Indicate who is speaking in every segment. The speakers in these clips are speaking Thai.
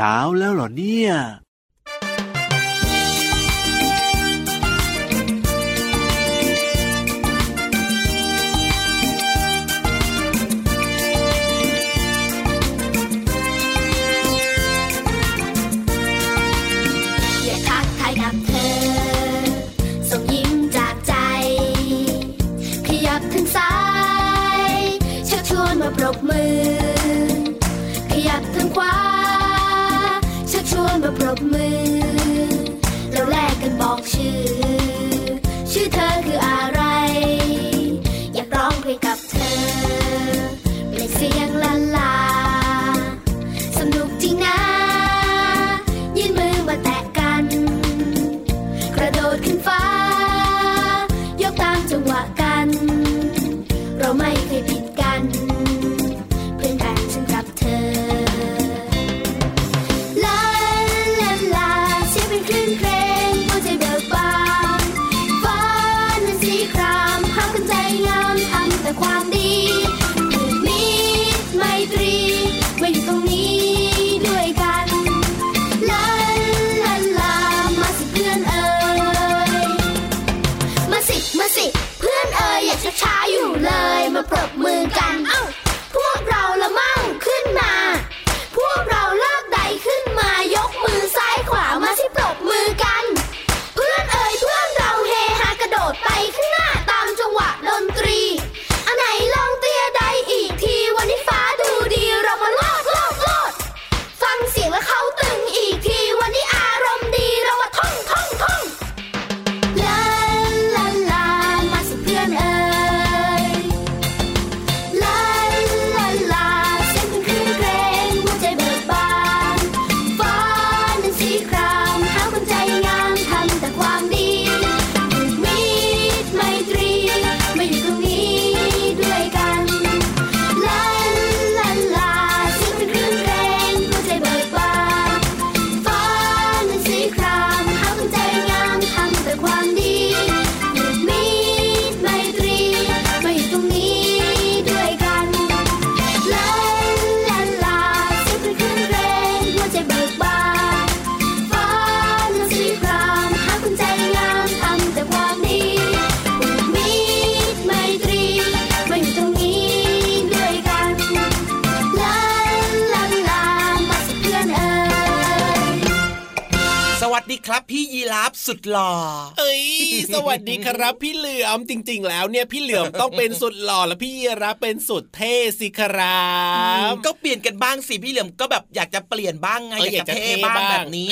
Speaker 1: เช้าแล้วเหรอเนี่ย
Speaker 2: สุ
Speaker 3: วั มจริง ๆ แล้วเนี่ยพี่เหลือมต้องเป็นสุดหล่อแล้วพี่ยีราฟเป็นสุดเท่สิครับ
Speaker 2: ก็เปลี่ยนกันบ้างสิพี่เหลือมก็แบบอยากจะเปลี่ยนบ้างไงอยากจะเท่บ้างแบบนี้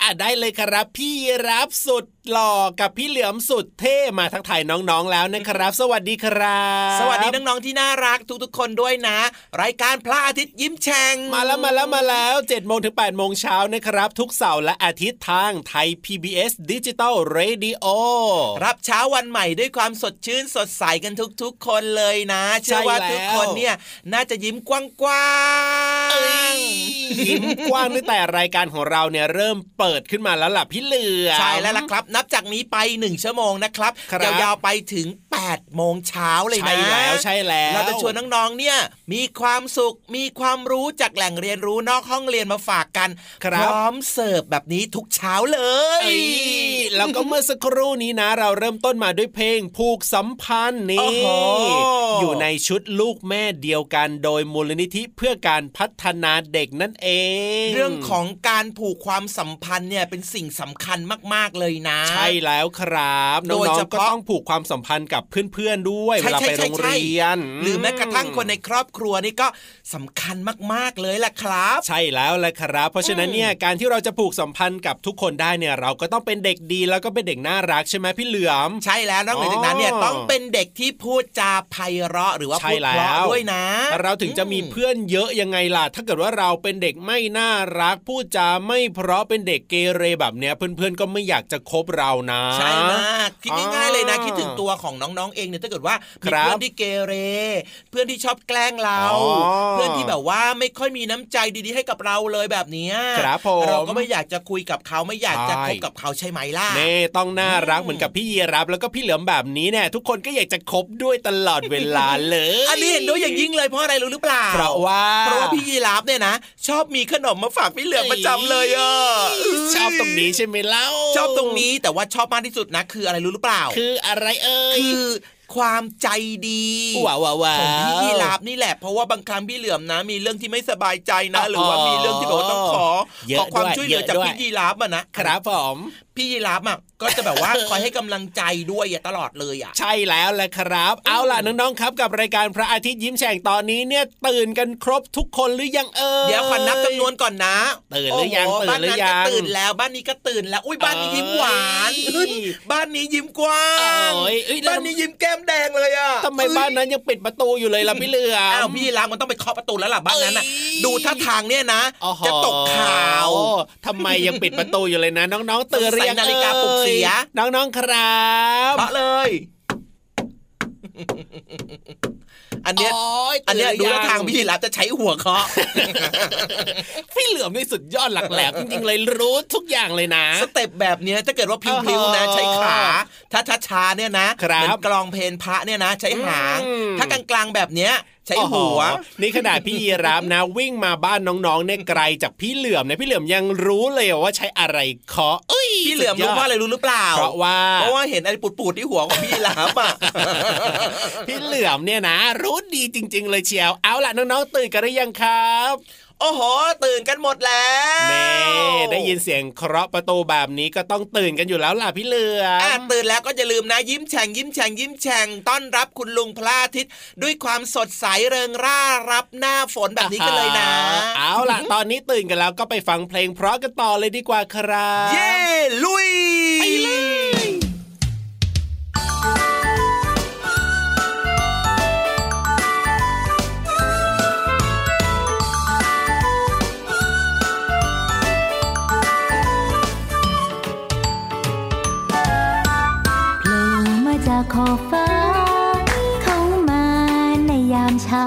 Speaker 3: อะได้เลยครับ พี่ราฟสุดหล่อกับพี่เหลือมสุดเท่มาทักทายน้องๆแล้วนะครับ สวัสดีครับ
Speaker 2: สวัสดีน้องๆที่น่ารักทุกๆคนด้วยนะ รายการพระอาทิตย์ยิ้มแฉ่ง
Speaker 3: มาแล้วมาแล้วมาแล้ว7จ็ดโมงถึง8ปดโมงเช้านะครับ ทุกเสาร์และอาทิตย์ทางไทย PBS ดิจิตอลเรดิโอ
Speaker 2: รับเช้าวันใหม่ด้วยความสดชื่นสดใสกันทุก ๆ คนเลยนะ เชื่อว่าทุกคนเนี่ยน่าจะยิ้มกว้าง
Speaker 3: ๆยิ้มกว้างตั้งแต่รายการของเราเนี่ยเริ่มเปิดขึ้นมาแล้วล่ะพี่เหลือ
Speaker 2: ใช่แล้วล่ะครับ นับจากนี้ไปหนึ่งชั่วโมงนะครับยาวๆไปถึง 8โมงเช้าเลยนะใช่
Speaker 3: แล้วใช่แล้ว
Speaker 2: เราจะชวนน้องๆเนี่ยมีความสุขมีความรู้จากแหล่งเรียนรู้นอกห้องเรียนมาฝากกันพร้อมเสิร์ฟแบบนี้ทุกเช้าเลย
Speaker 3: แล้วก็เมื่อสักครู่นี้นะ เราเริ่มต้นมาด้วยเพลงผูกสัมพันธ์นี่อยู่ในชุดลูกแม่เดียวกัน โดยมูลนิธิเพื่อการพัฒนาเด็กนั่นเอง
Speaker 2: เรื่องของการผูกความสัมพันธ์เนี่ยเป็นสิ่งสำคัญมากๆเลยนะ
Speaker 3: ใช่แล้วครับน้องๆก็ต้องผูกความสัมพันธ์กับเพื่อนๆด้วยเวลาไปโรงเรียน
Speaker 2: หรือแม้กระทั่งคนในครอบครัวนี่ก็สำคัญมากๆเลยแหละครับ
Speaker 3: ใช่แล้วแหละครับ เพราะฉะนั้นเนี่ยการที่เราจะผูกสัมพันธ์กับทุกคนได้เนี่ยเราก็ต้องเป็นเด็กดีแล้วก็เป็นเด็กน่ารักใช่ไหมพี่เหลือม
Speaker 2: ใช่แล้วนอกจากนั้นเนี่ยต้องเป็นเด็กที่พูดจาไพเราะหรือว่าพูดเพราะด้วยนะ
Speaker 3: เราถึงจะมีเพื่อนเยอะยังไงล่ะ ถ้าเกิดว่าเราเป็นเด็กไม่น่ารักพูดจาไม่เพราะเป็นเด็กเกเรแบบเนี้ยเพื่อนๆก็ไม่อยากจะคบเรานะ
Speaker 2: ใช่มากคิดง่ายๆเลยนะคิดถึงตัวของน้
Speaker 4: องๆเองเนี่ยถ้าเกิดว่ามี
Speaker 3: ครับ
Speaker 4: เพื่อนที่เกเร เพื่อนที่ชอบแกล้งเรา
Speaker 3: อ๋อ
Speaker 4: เพื่อนที่แบบว่าไม่ค่อยมีน้ำใจดีๆให้กับเราเลยแบบเนี้ย
Speaker 3: ครับผม
Speaker 4: เราก็ไม่อยากจะคุยกับเขาไม่อยากจะ
Speaker 3: ใช่
Speaker 4: คบกับเขาใช่ไหมล่ะ
Speaker 3: เน่ต้องน่ารักเหมือนกับพี่ยีรับแล้วก็พี่เหลือมแบบนี้เนี่ยทุกคนก็อยากจะคบด้วยตลอดเวลาเลย
Speaker 4: อันนี้เห็นด้วยอย่างยิ่งเลยเพราะอะไรรู้หรือเปล่า
Speaker 3: เพราะว่า
Speaker 4: เพราะว่าพี่ยีราฟเนี่ยนะ ชอบมีขนมมาฝากพี่เหลือมประจำเลยอะ
Speaker 3: ชอบตรงนี้ใช่ไหมเล่า
Speaker 4: ชอบตรงนี้แต่ว่าชอบมากที่สุดนะ คืออะไรรู้หรือเปล่า
Speaker 3: คืออะไรเอ่ย
Speaker 4: คือือความใจดี
Speaker 3: ว้าวว้าวว้าว
Speaker 4: ของพี่ยีราฟนี่แหละ เพราะว่าบางครั้งพี่เหลือมนะ มีเรื่องที่ไม่สบายใจนะ
Speaker 3: อ๋อ
Speaker 4: หรือว่ามีเรื่องที่แบบว่าต้องขอ
Speaker 3: เยอะ
Speaker 4: ขอความ
Speaker 3: ด้วย
Speaker 4: ช่วยเหลือ
Speaker 3: เยอะ
Speaker 4: จาก
Speaker 3: ด้วย
Speaker 4: พี่ยีราฟอะนะครับ
Speaker 3: ผม
Speaker 4: พี่ยีราฟอะก็จะแบบว่าคอยให้กำลังใจด้วยอะตลอดเลยอะ
Speaker 3: ใช่แล้วแหละครับ เอาล่ะน้องๆครับกับรายการพระอาทิตย์ยิ้มแฉ่งตอนนี้เนี่ยตื่นกันครบทุกคนหรือยังเอ่ย
Speaker 4: เดี๋ยวขอนับจำนวนก่อนนะ
Speaker 3: ตื่นหรือยัง
Speaker 4: โโตื่
Speaker 3: นหรือยัง
Speaker 4: บ้านนั้นก็ตื่นแล้วบ้านนี้ก็ตื่นแล้ว อุ้ยบ้านนี้ยิ้มหวาน
Speaker 3: เอ้ย
Speaker 4: บ้านนี้ยิ้มกว้าง
Speaker 3: เอ้ยเอ้ยแล้ว
Speaker 4: บ้านนี้ยิ้มแก้มแดงเลยอะ
Speaker 3: ทำไมบ้านนั้นยังปิดประตูอยู่เลยล่ะพี่เหลือม
Speaker 4: อ้าวพี่รักมันต้องไปเคาะประตูแล้วล่ะบ้านนั้นน่ะ
Speaker 3: เอ้ย
Speaker 4: ดูท่าทางเนี่ยนะ
Speaker 3: อ๋อโห
Speaker 4: จะตกข่าว
Speaker 3: ทำไมยังปิดประตูอยู่เลยนะ น้องๆตื่นหรือยัง
Speaker 4: ใส่นาฬิกาปลุกเสีย
Speaker 3: อ้น้องๆครับ
Speaker 4: เพราะเลย อันเนี้ย
Speaker 3: โย
Speaker 4: อันเนี้ย
Speaker 3: ตื่
Speaker 4: ดู
Speaker 3: หรือ
Speaker 4: ท่าทางพี่รับจะใช้หัวเคาะ
Speaker 3: พี่เหลือมนี่สุดยอดหลักแหลมจริงๆเลยรู้ทุกอย่างเลยนะ
Speaker 4: สเต็ปแบบเนี้ยถ้าเกิดว่าพิมพลิ้วนะ
Speaker 3: อ๋อ
Speaker 4: ใช้ขาถ้าช้าๆเนี่ยนะครับเหมือนกลองเพลนพระเนี่ยนะ ใช้หาง
Speaker 3: อืม
Speaker 4: ถ้ากลางๆแบบเนี้ย ใช้หัว
Speaker 3: โอ้โนี่ขนาดพี่ยีรับนะ วิ่งมาบ้านน้องๆเนี่ยไกลจากพี่เหลือมเนี่ยพี่เหลือมยังรู้เลยว่าใช้อะไรเคาะเอ้ย
Speaker 4: พี่เหลือม
Speaker 3: สุดย
Speaker 4: รู้
Speaker 3: ด
Speaker 4: ว่าอะไรรู้หรือเปล่า
Speaker 3: เพราะว่า
Speaker 4: เพราะว่าเห็นอะไรปูดๆที่หัวของพี่รับอะ
Speaker 3: พี่เหลือมเนี่ยนะ รู้ดีจริง ๆ เลยเชียวเอาล่ะน้องๆตื่นกันหรือยังครับ
Speaker 4: โอ้โห ตื่นกันหมดแล้ว
Speaker 3: เน่ได้ยินเสียงเคาะประตูแบบนี้ก็ต้องตื่นกันอยู่แล้วล่ะพี่เหลือ
Speaker 4: อะ
Speaker 3: ม
Speaker 4: ตื่นแล้วก็อย่าลืมนะยิ้มแฉ่งยิ้มแฉ่งยิ้มแฉ่งต้อนรับคุณลุงพระอาทิตย์ด้วยความสดใสเริงร่ารับหน้าฝนแบบนี้กันเลยนะ
Speaker 3: เอาล่ะ ตอนนี้ตื่นกันแล้วก็ไปฟังเพลงเพราะกันต่อเลยดีกว่าครับ
Speaker 4: เย้ลุย
Speaker 3: ไปเลย
Speaker 5: ขอบฟ้า เข้ามาในยามเช้า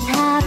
Speaker 5: งตั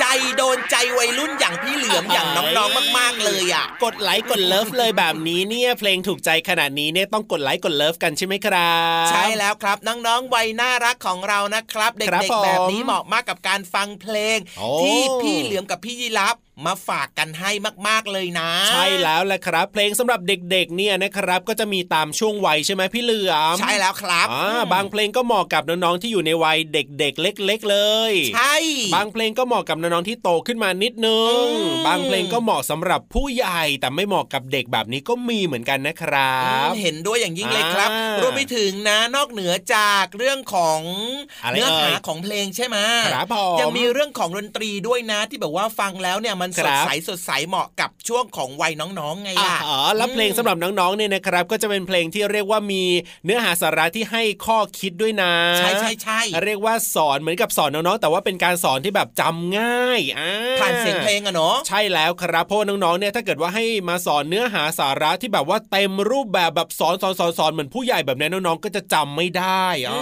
Speaker 5: ใจโดนใจ
Speaker 4: วัยรุ่นอย่างพี่เหลือมอย่างน้องๆมาก ๆเลยอะ
Speaker 3: กดไลค์กด love เลยแบบนี้เนี่ยเพลงถูกใจขนาดนี้เนี่ยต้องกดไลค์กด love กันใช่ไหมครับ
Speaker 4: ใช่แล้วครับน้องๆวัยน่ารักของเรานะครับ
Speaker 3: ครับผม เด็ก
Speaker 4: ๆแบบนี้เหมาะมากกับการฟังเพลง
Speaker 3: โอ้
Speaker 4: ที่พี่เหลือมกับพี่ยีราฟ มาฝากกันให้มาก ๆ เลยนะ
Speaker 3: ใช่แล้วแหละครับ เพลงสำหรับเด็กๆ เนี่ยนะครับ ก็จะมีตามช่วงวัยใช่ไหมพี่เหลือม
Speaker 4: ใช่แล้วครับ
Speaker 3: อ่าบางเพลงก็เหมาะกับน้องๆที่อยู่ในวัยเด็ก ๆ เล็ก ๆ เลย
Speaker 4: ใช่
Speaker 3: บางเพลงก็เหมาะกับน้องๆที่โตขึ้นมานิดนึง
Speaker 4: อืม
Speaker 3: บางเพลงก็เหมาะสำหรับผู้ใหญ่แต่ไม่เหมาะกับเด็กแบบนี้ก็มีเหมือนกันนะครับ
Speaker 4: เห็นด้วยอย่างยิ่งเลยครับ
Speaker 3: อ่าร
Speaker 4: วมไปถึงนะนอกเหนือจากเรื่องของ
Speaker 3: อะไร
Speaker 4: เนื้อหา
Speaker 3: เอ่ย
Speaker 4: ของเพลงใช่ไหม
Speaker 3: ครับผม
Speaker 4: ยังมีเรื่องของดนตรีด้วยนะที่แบบว่าฟังแล้วเนี่ยมัน
Speaker 3: ค
Speaker 4: ส
Speaker 3: รั
Speaker 4: ด
Speaker 3: บ
Speaker 4: ใสสดใสเหมาะกับช่วงของวัยน้องๆไง
Speaker 3: อ่า
Speaker 4: ล่ะ
Speaker 3: อ๋อแล้วเพลงสำหรับน้องๆเนี่ยนะครับ ก็จะเป็นเพลงที่เรียกว่ามีเนื้อหาสาระที่ให้ข้อคิดด้วยนะ
Speaker 4: ใช่ใช่ใช่
Speaker 3: เรียกว่าสอนเหมือนกับสอนน้องๆแต่ว่าเป็นการสอนที่แบบจำง่ายอ่า
Speaker 4: ผ่านเสียงเพลงอะเนาะ
Speaker 3: ใช่แล้วครับเพราะว่าน้องๆเนี่ยถ้าเกิดว่าให้มาสอนเนื้อหาสาระที่แบบว่าเต็มรูปแบบแบบสอนสอนสอนสอนเหมือนผู้ใหญ่แบบนี้น้องๆก็จะจำไม่ได้อ่า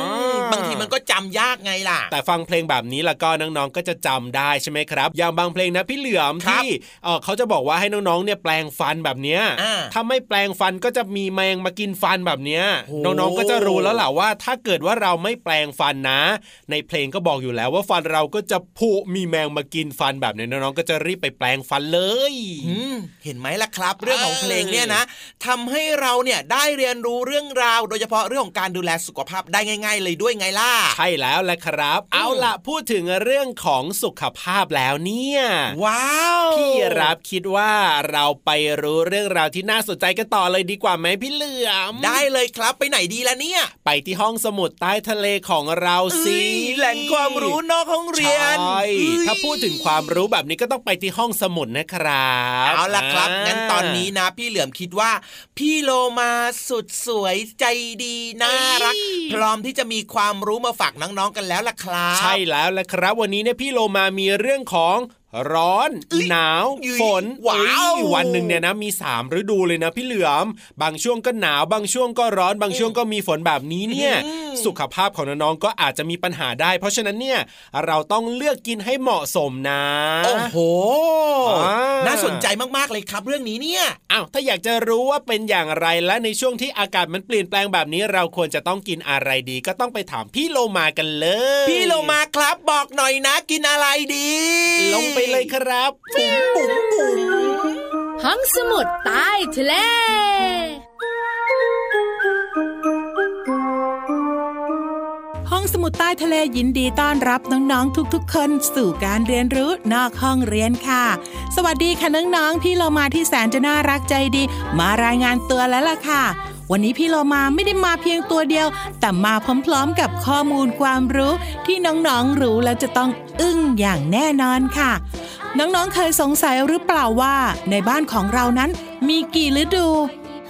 Speaker 4: บางทีมันก็จำยากไงล่ะ
Speaker 3: แต่ฟังเพลงแบบนี้แล้วก็น้องๆก็จะจำได้ใช่ไหมครับ อย่างบางเพลงนะพี่เหลือม
Speaker 4: ครับ
Speaker 3: ที่เออเขาจะบอกว่าให้น้องๆเนี่ยแปลงฟันแบบเนี้ย
Speaker 4: อ่า
Speaker 3: ถ้าไม่แปลงฟันก็จะมีแมงมากินฟันแบบเนี้ย
Speaker 4: โอ้
Speaker 3: น้องๆก็จะรู้แล้วแหละว่า ถ้าเกิดว่าเราไม่แปลงฟันนะ ในเพลงก็บอกอยู่แล้วว่าฟันเราก็จะผุมีแมงมากินฟันแบบเนี้ยน้องๆก็จะรีบไปแปลงฟันเลย
Speaker 4: อืมเห็นไหมล่ะครับ เรื่องของ
Speaker 3: เออ
Speaker 4: เพลงเนี่ยนะทำให้เราเนี่ยได้เรียนรู้เรื่องราว โดยเฉพาะเรื่องของการดูแลสุขภาพได้ง่าย ๆ เลยด้วยไงล่ะ
Speaker 3: ใช่แล้วแหละครับ เอาล่ะพูดถึงเรื่องของสุขภาพแล้วเนี่ย
Speaker 4: ว้าว
Speaker 3: พี่รับคิดว่าเราไปรู้เรื่องราวที่น่าสนใจกันต่อเลยดีกว่าไหมพี่เหลือม
Speaker 4: ได้เลยครับไปไหนดีล่ะเนี่ย
Speaker 3: ไปที่ห้องสมุดใต้ทะเลของเราสิ
Speaker 4: เอ้ยแหล่งความรู้นอกห้องเรียน
Speaker 3: ใช่
Speaker 4: เอ้ย
Speaker 3: ถ้าพูดถึงความรู้แบบนี้ก็ต้องไปที่ห้องสมุดนะครับ
Speaker 4: เอาล่ะครับางั้นตอนนี้นะพี่เหลือมคิดว่า พี่โลมาสุดสวยใจดีน่ารัก พร้อมที่จะมีความรู้มาฝากน้องๆกันแล้วล่ะครับ
Speaker 3: ใช่แล้วแหละครับ วันนี้เนี่ยพี่โลมามีเรื่องของ ร้อน
Speaker 4: เอ้ย
Speaker 3: หนาว
Speaker 4: เอ้ย
Speaker 3: ฝน
Speaker 4: ว้าว
Speaker 3: เอ้ยวันหนึ่งเนี่ยนะมีสามฤดูเลยนะพี่เหลือม บางช่วงก็หนาวบางช่วงก็ร้อนบางช่วงก็มีฝนแบบนี้เนี่ย
Speaker 4: อืม
Speaker 3: สุขภาพของน้องๆก็อาจจะมีปัญหาได้ เพราะฉะนั้นเนี่ยเราต้องเลือกกินให้เหมาะสมนะ
Speaker 4: โอ้โห
Speaker 3: อ่า
Speaker 4: น่าสนใจมากๆเลยครับเรื่องนี้เนี่ย
Speaker 3: อ้าวถ้าอยากจะรู้ว่าเป็นอย่างไรและในช่วงที่อากาศมันเปลี่ยนแปลงแบบนี้ เราควรจะต้องกินอะไรดีก็ต้องไปถามพี่โลมากันเลย
Speaker 4: พี่โลมาครับบอกหน่อยนะ กินอะไรดี
Speaker 3: ลงไปเลยครับ
Speaker 4: บุ๋มบุ๋มบุ๋ม
Speaker 6: ห้องสมุดใต้ทะเล
Speaker 7: ห้องสมุดใต้ทะเลยินดีต้อนรับน้องๆ ทุกๆ คนสู่การเรียนรู้นอกห้องเรียนค่ะ สวัสดีค่ะน้องๆ พี่เรามาที่แสนจะน่ารักใจดี มารายงานตัวแล้วล่ะค่ะ วันนี้พี่เรามาไม่ได้มาเพียงตัวเดียว แต่มาพร้อมๆกับข้อมูลความรู้ที่น้องๆรู้แล้วจะต้องอึ้งอย่างแน่นอนค่ะ น้องๆเคยสงสัยหรือเปล่าว่า ในบ้านของเรานั้นมีกี่ฤดู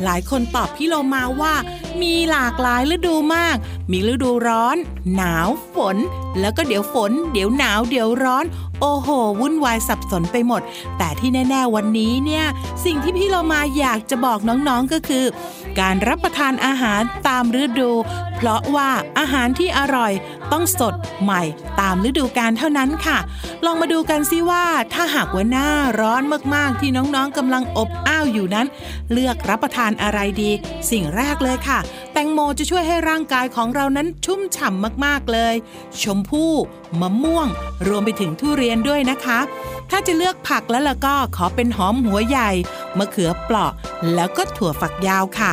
Speaker 7: หลายคนตอบพี่โลมาว่า มีหลากหลายฤดูมาก มีฤดูร้อน หนาวฝน แล้วก็เดี๋ยวฝน เดี๋ยวหนาวเดี๋ยวร้อน โอ้โห วุ่นวายสับสนไปหมด แต่ที่แน่ ๆ วันนี้เนี่ย สิ่งที่พี่โลมาอยากจะบอกน้องๆก็คือ การรับประทานอาหารตามฤดู เพราะว่าอาหารที่อร่อยต้องสดใหม่ตามฤดูกาลเท่านั้นค่ะ ลองมาดูกันซิว่าถ้าหากว่าหน้าร้อนมากๆที่น้องๆกำลังอบอ้าวอยู่นั้น เลือกรับประทานอะไรดี สิ่งแรกเลยค่ะ แตงโมจะช่วยให้ร่างกายของเรานั้นชุ่มฉ่ำมากๆเลย ชมพู่มะม่วง รวมไปถึงทุเรียนด้วยนะคะ ถ้าจะเลือกผักแล้วล่ะก็ขอเป็นหอมหัวใหญ่มะเขือเปราะ แล้วก็ถั่วฝักยาวค่ะ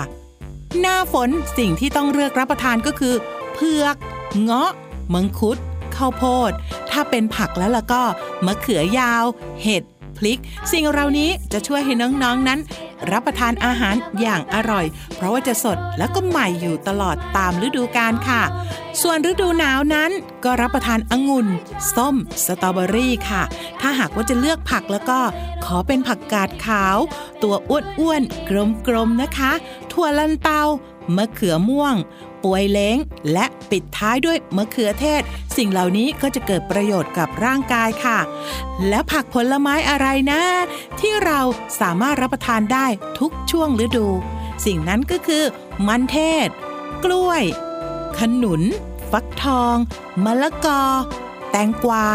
Speaker 7: หน้าฝนสิ่งที่ต้องเลือกรับประทานก็คือเผือก เงาะมังคุดข้าวโพด ถ้าเป็นผักแล้วล่ะก็มะเขือยาว เห็ด พริก สิ่งเหล่านี้จะช่วยให้น้องๆนั้น รับประทานอาหารอย่างอร่อย เพราะว่าจะสดแล้วก็ใหม่อยู่ตลอดตามฤดูกาลค่ะ ส่วนฤดูหนาวนั้นก็รับประทานองุ่น ส้ม สตรอเบอรี่ค่ะ ถ้าหากว่าจะเลือกผักแล้วก็ขอเป็นผักกาดขาว ตัวอ้วนๆกลมๆนะคะ ถั่วลันเตา มะเขือม่วงป่วยเล้ง และปิดท้ายด้วยมะเขือเทศ สิ่งเหล่านี้ก็จะเกิดประโยชน์กับร่างกายค่ะ และผักผลไม้อะไรนะ ที่เราสามารถรับประทานได้ทุกช่วงฤดู สิ่งนั้นก็คือ มันเทศ กล้วย ขนุน ฟักทอง มะละกอ แตงกวา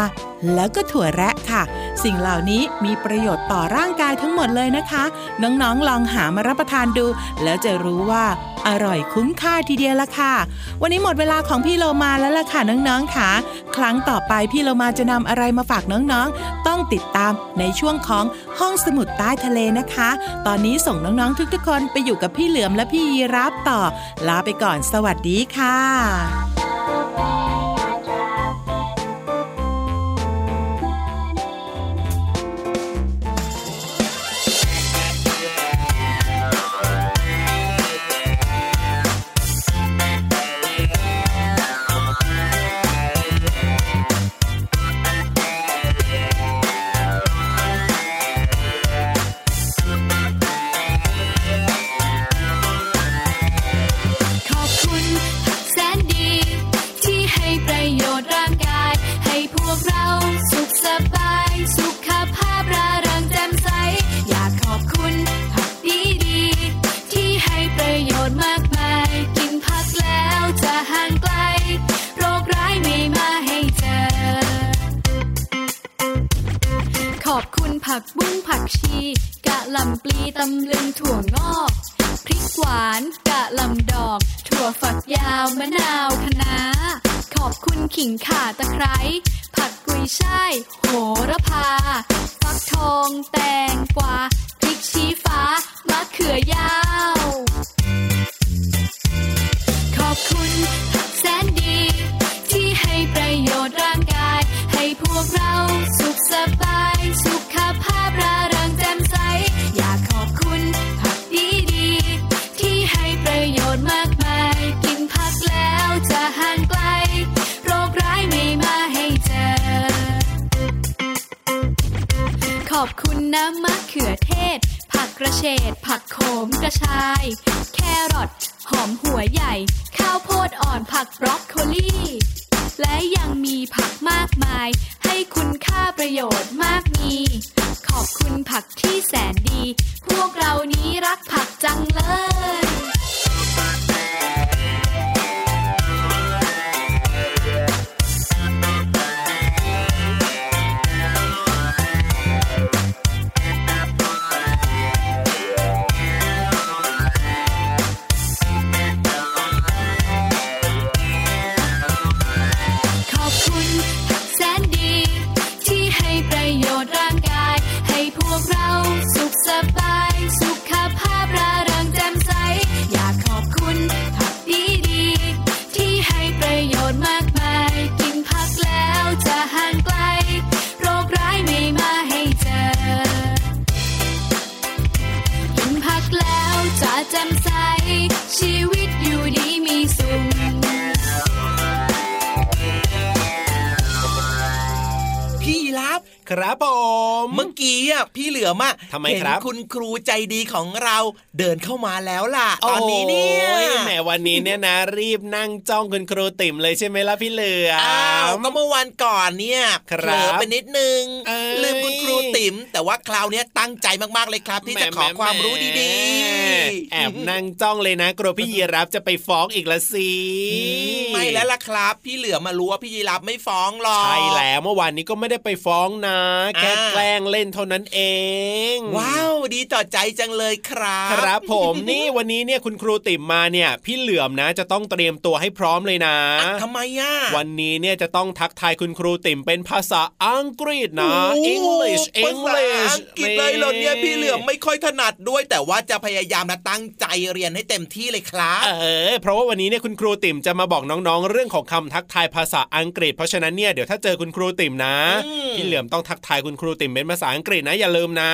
Speaker 7: แล้วก็ถั่วแระค่ะ สิ่งเหล่านี้มีประโยชน์ต่อร่างกายทั้งหมดเลยนะคะ น้องๆลองหามารับประทานดู แล้วจะรู้ว่าอร่อยคุ้มค่าทีเดียวละค่ะ วันนี้หมดเวลาของพี่โลมาแล้วล่ะค่ะน้องๆค่ะ ครั้งต่อไปพี่โลมาจะนำอะไรมาฝากน้องๆ ต้องติดตามในช่วงของห้องสมุดใต้ทะเลนะคะ ตอนนี้ส่งน้องๆทุกๆคนไปอยู่กับพี่เหลือมและพี่ยีรับต่อ ลาไปก่อนสวัสดีค่ะ
Speaker 6: กระเฉดผักโขมกระชาย แครอทหอมหัวใหญ่ ข้าวโพดอ่อนผักบรอกโคลีและยังมีผักมากมาย ให้คุณค่าประโยชน์มากมี ขอบคุณผักที่แสนดี พวกเรานี้รักผักจังเลย
Speaker 3: ครับผม
Speaker 4: เมื่อกี้อะพี่เหลือมอะ
Speaker 3: ทำไม
Speaker 4: เห็น
Speaker 3: ครับ
Speaker 4: คุณครูใจดีของเราเดินเข้ามาแล้วล่ะ ตอนนี้เนี่ย
Speaker 3: โอ้แหมวันนี้เนี่ยนะ รีบนั่งจ้องคุณครูติ่มเลยใช่ไหมล่ะพี่เหลือม
Speaker 4: อ้าวก็เมื่อวันก่อนเนี่ย
Speaker 3: ครับ
Speaker 4: เผลอไปนิดนึง
Speaker 3: เอ้ย
Speaker 4: ลืมคุณครูติ๋มแต่ว่าคราวเนี้ยตั้งใจมากๆเลยครับ ที่จะขอความรู้ดี
Speaker 3: แหม
Speaker 4: ๆ
Speaker 3: แอบนั่งจ้องเลยนะกลัวพี่ยีรับจะไปฟ้องอีกละสิ
Speaker 4: อืมไม่แล้วล่ะครับ พี่เหลือมารู้ว่าพี่ยีรับไม่ฟ้องหรอก
Speaker 3: ใช่แล้วเมื่อวานนี้ก็ไม่ได้ไปฟ้องนะแค่
Speaker 4: อ่า
Speaker 3: แกล้งเล่นเท่านั้นเอง
Speaker 4: ว้าวดีต่อใจจังเลยครับ
Speaker 3: ครับผมนี่วันนี้เนี่ยคุณครูติ่มมาเนี่ยพี่เหลือมนะจะต้องเตรียมตัวให้พร้อมเลยนะ
Speaker 4: อะทำไมอะ
Speaker 3: วันนี้เนี่ยจะต้องทักทายคุณครูติ่มเป็นภาษาอังกฤษนะ
Speaker 4: โอ้
Speaker 3: English
Speaker 4: ภาษา
Speaker 3: English
Speaker 4: อังกฤษเลยเหรอเนี่ยพี่เหลือมไม่ค่อยถนัดด้วย แต่ว่าจะพยายามนะตั้งใจเรียนให้เต็มที่เลยครับ
Speaker 3: เออเพราะว่าวันนี้เนี่ยคุณครูติ่มจะมาบอกน้องๆ เรื่องของคำทักทายภาษาอังกฤษ เพราะฉะนั้นเนี่ยเดี๋ยวถ้าเจอคุณครูติ่มนะ
Speaker 4: อืม
Speaker 3: พี่เหลือมต้องทักทายคุณครูติ่มเป็นภาษาอังกฤษนะอย่าลืมนะ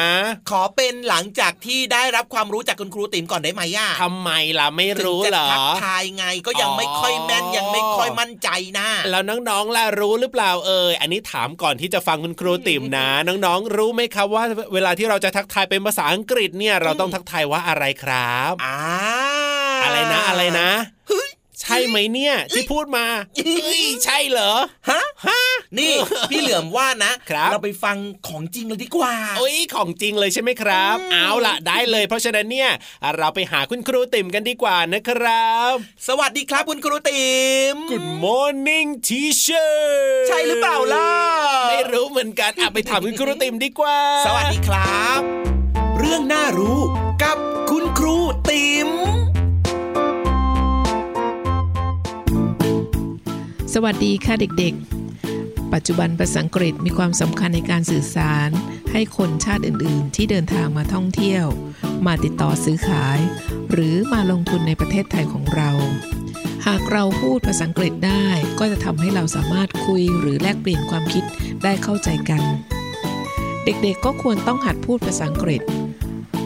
Speaker 4: ขอเป็นหลังจากที่ได้รับความรู้จากคุณครูติ๋มก่อนได้ไหมย่า
Speaker 3: ทำไมล่ะไม่รู้
Speaker 4: ถึง
Speaker 3: เหร
Speaker 4: จะ
Speaker 3: อ
Speaker 4: ทักทายไงก็ยัง
Speaker 3: อ๋อ
Speaker 4: ไม่ค่อยแม่นยังไม่ค่อยมั่นใจนะ
Speaker 3: แล้วน้องๆล่ะรู้หรือเปล่าเอ่ยอันนี้ถามก่อนที่จะฟังคุณครูติ่มนะ น้องๆ รู้ไหมครับว่า เวลาที่เราจะทักทายเป็นภาษาอังกฤษเนี่ยเราต้องทักทายว่าอะไรครับ
Speaker 4: อ่า
Speaker 3: อะไรนะอะไรนะ ใช่ไหมเนี่ย ที่พูดมาเฮ้ยใช่เหรอ
Speaker 4: ฮะ
Speaker 3: ฮะ
Speaker 4: นี่พี่เหลือมว่านะครับเราไปฟังของจริงเลยดีกว่า
Speaker 3: โอ้ยของจริงเลยใช่ไหมครับ เอาล่ะได้เลย เพราะฉะนั้นเนี่ยเราไปหาคุณครูติ่มกันดีกว่านะครับ
Speaker 4: สวัสดีครับคุณครูติ๋ม
Speaker 3: Good morning teacher
Speaker 4: ใช่หรือเปล่าล่ะ
Speaker 3: ไม่รู้เหมือนกันอะไปถามคุณครูติมดีกว่า
Speaker 4: สวัสดีครับ เรื่องน่ารู้กับคุณครูติม
Speaker 8: สวัสดีค่ะเด็กๆ ปัจจุบันภาษาอังกฤษมีความสำคัญในการสื่อสาร ให้คนชาติอื่นๆ ที่เดินทางมาท่องเที่ยว มาติดต่อซื้อขาย หรือมาลงทุนในประเทศไทยของเรา หากเราพูดภาษาอังกฤษได้ก็จะทำให้เราสามารถคุยหรือแลกเปลี่ยนความคิดได้เข้าใจกัน เด็กๆก็ควรต้องหัดพูดภาษาอังกฤษ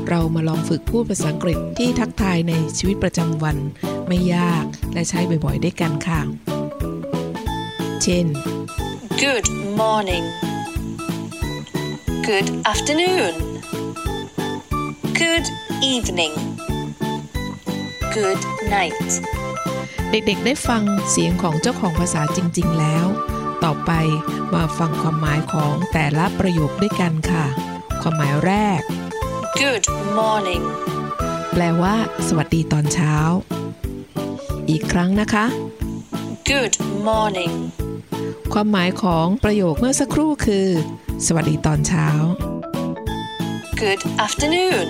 Speaker 8: เรามาลองฝึกพูดภาษาอังกฤษที่ทักทายในชีวิตประจำวัน ไม่ยากและใช้บ่อยๆ ได้กันค่ะ เช่น
Speaker 9: Good morning. Good afternoon. Good evening. Good night.
Speaker 8: เด็กๆ ได้ฟังเสียงของเจ้าของภาษาจริง ๆ แล้ว ต่อไปมาฟังความหมายของแต่ละประโยคด้วยกันค่ะ ความหมายแรก
Speaker 9: Good morning.
Speaker 8: แปลว่า สวัสดีตอนเช้า อีกครั้งนะคะ
Speaker 9: Good morning.
Speaker 8: ความหมายของประโยคเมื่อสักครู่คือ สวัสดีตอนเช้า
Speaker 9: Good afternoon.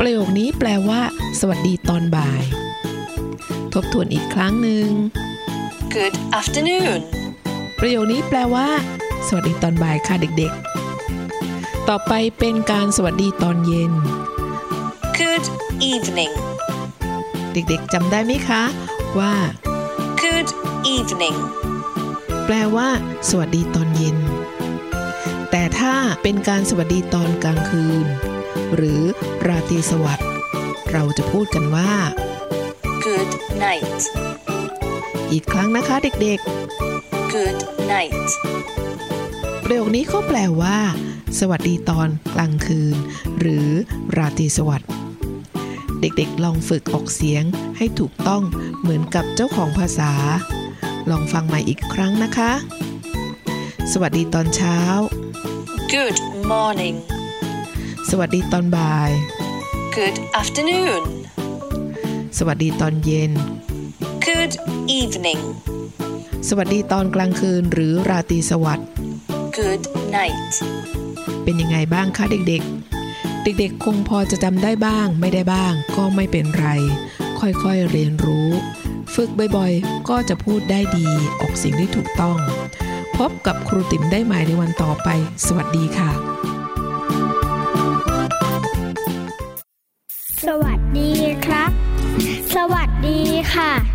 Speaker 8: ประโยคนี้แปลว่า สวัสดีตอนบ่าย ทบทวนอีกครั้งหนึ่ง
Speaker 9: Good afternoon.
Speaker 8: ประโยคนี้แปลว่า สวัสดีตอนบ่ายค่ะเด็กๆ ต่อไปเป็นการสวัสดีตอนเย็น
Speaker 9: Good evening.
Speaker 8: เด็กๆจำได้ไหมคะ ว่า
Speaker 9: Good evening.
Speaker 8: แปลว่า สวัสดีตอนเย็น แต่ถ้าเป็นการสวัสดีตอนกลางคืน หรือราตรีสวัสดิ์เราจะพูดกันว่า
Speaker 9: Good night.
Speaker 8: อีกครั้งนะคะเด็ก
Speaker 9: Good night.
Speaker 8: ๆประโยคนี้ก็แปลว่า สวัสดีตอนกลางคืน หรือราตรีสวัสดิ์เด็กๆ ลองฝึกออกเสียงให้ถูกต้องเหมือนกับเจ้าของภาษา ลองฟังใหม่อีกครั้งนะคะ สวัสดีตอนเช้า
Speaker 9: Good morning.
Speaker 8: สวัสดีตอนบ่าย
Speaker 9: Good afternoon.
Speaker 8: สวัสดีตอนเย็น
Speaker 9: Good evening.
Speaker 8: สวัสดีตอนกลางคืนหรือราตรีสวัสดิ์
Speaker 9: Good night.
Speaker 8: เป็นยังไงบ้างคะเด็กๆ เด็กๆ คงพอจะจำได้บ้างไม่ได้บ้างก็ไม่เป็นไร ค่อยๆเรียนรู้ ฝึกบ่อยๆ ก็จะพูดได้ดี ออกเสียงได้ถูกต้อง พบกับครูติ๋มได้ใหม่ในวันต่อไป สวัสดีค่ะ
Speaker 10: สวัสดีครับ สวัสดีค่ะ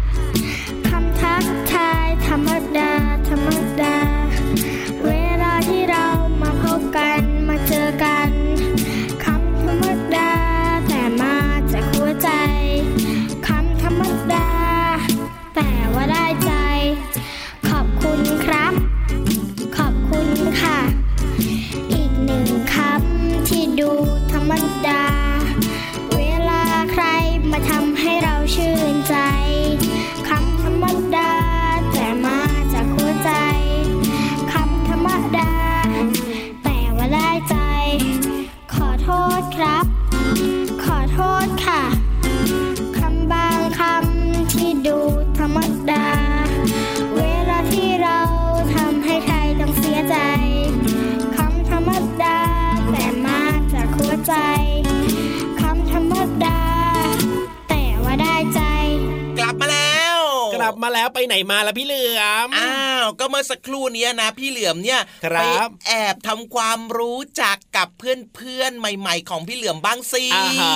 Speaker 3: มาแล้วไปไหนมาละพี่เหลือม
Speaker 4: อ้าว ก็เมื่อสักครู่เนี้ยนะ พี่เหลือมเนี่ย
Speaker 3: ครับ
Speaker 4: ไปแอบทำความรู้จักกับเพื่อนๆใหม่ ๆ ของพี่เหลือมบ้างสิ
Speaker 3: อาหา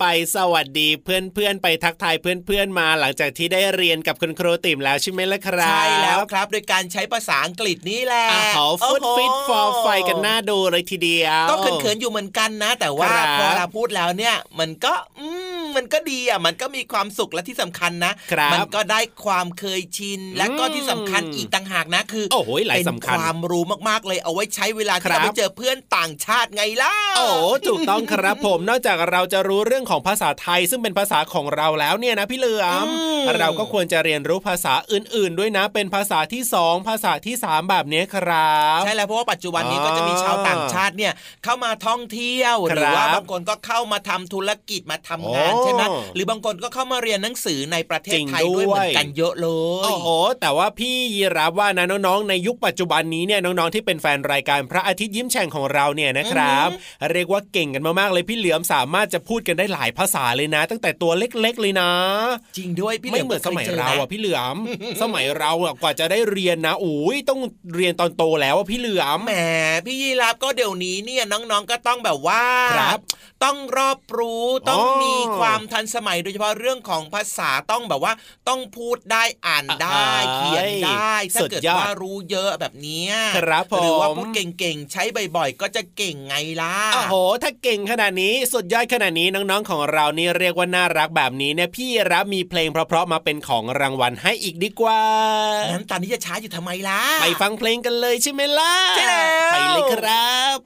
Speaker 3: ไปสวัสดีเพื่อนๆไปทักทายเพื่อนๆมาหลังจากที่ได้เรียนกับคุณครูติ๋มแล้วใช่ไหมล่ะครับ
Speaker 4: ใช่แล้วครับ โดยการใช้ภาษาอังกฤษนี่แหละ
Speaker 3: อาหาฟุต
Speaker 4: โอ้โห
Speaker 3: ฟิตฟอร์ไฟกันหน้าดูเลยทีเดียว
Speaker 4: ก็เขินๆอยู่เหมือนกันนะ แต่ว่า
Speaker 3: ครับ
Speaker 4: พอเราพูดแล้วเนี่ยมันก็อื มมันก็ดีอะมันก็มีความสุขและที่สำคัญนะครับมัก็ได้ความเคยชินและก็ที่สำคัญอีกต่างหากนะคือ
Speaker 3: โอ้โหหลาย
Speaker 4: เป็น
Speaker 3: สำคัญ
Speaker 4: ความรู้มากๆเลยเอาไว้ใช้เวลา
Speaker 3: ค
Speaker 4: ที่
Speaker 3: รับ
Speaker 4: เราไปเจอเพื่อนต่างชาติไงล่ะ
Speaker 3: โอ้ถูกต้องครับผมนอกจากเราจะรู้เรื่องของภาษาไทยซึ่งเป็นภาษาของเราแล้วเนี่ยนะพี่เหลือมเราก็ควรจะเรียนรู้ภาษาอื่น ๆ ด้วยนะ เป็นภาษาที่สองภาษาที่สามแบบนี้ครับ
Speaker 4: ใช่แล้วเพราะว่าปัจจุบันนี้
Speaker 3: อ๋อ
Speaker 4: ก็จะมีชาวต่างชาติเนี่ยเข้ามาท่องเที่ยว
Speaker 3: ครับ
Speaker 4: หรือว่าบางคนก็เข้ามาทำธุรกิจมาทำงาน
Speaker 3: โอ้
Speaker 4: ใช่ไหมหรือบางคนก็เข้ามาเรียนหนังสือในประเทศไทยด้วยเหมือนกันเยอะเลย
Speaker 3: โอ้โหแต่ว่าพี่ยีรับว่านะน้องๆ ในยุคปัจจุบันนี้เนี่ยน้องๆที่เป็นแฟนรายการพระอาทิตย์ยิ้มแฉ่งของเราเนี่ยนะครับ เรียกว่าเก่งกันมากๆเลยพี่เหลือมสามารถจะพูดกันได้หลายภาษาเลยนะ ตั้งแต่ตัวเล็กๆเลยนะ
Speaker 4: จริงด้วยพี่
Speaker 3: ไม่เหมือนสมัยเราอะพี่เหลือมสมัยเราอะกว่าจะได้เรียนนะอุ้ยต้องเรียนตอนโตแล้วพี่เหลือม
Speaker 4: แหมพี่ยีรับก็เดี๋ยวนี้เนี่ยน้องๆก็ต้องแบบว่า
Speaker 3: ครับ
Speaker 4: ต้องรอบรู้ต้องมีความทันสมัยโดยเฉพาะเรื่องของภาษาต้องแบบว่า ต้องพูดได้อ่านได้เขียนได้ถ้าเกิดว่ารู้เยอะแบบนี้
Speaker 3: ครับผมห
Speaker 4: รือว่าพูดเก่งๆใช้บ่อยๆ ก็จะเก่งไงล่ะ
Speaker 3: โอ้โห ถ้าเก่งขนาดนี้สุดยอดขนาดนี้น้องๆของเรานี่เรียกว่าน่ารักแบบนี้เนี่ยพี่รับมีเพลงเพราะๆมาเป็นของรางวัลให้อีกดีกว่า
Speaker 4: งั้นตอนนี้จะช้าอยู่ทำไมล่ะ
Speaker 3: ไปฟังเพลงกันเลยใช่ไหมล่ะ
Speaker 4: ใช่แล้วไป
Speaker 3: เลยครับ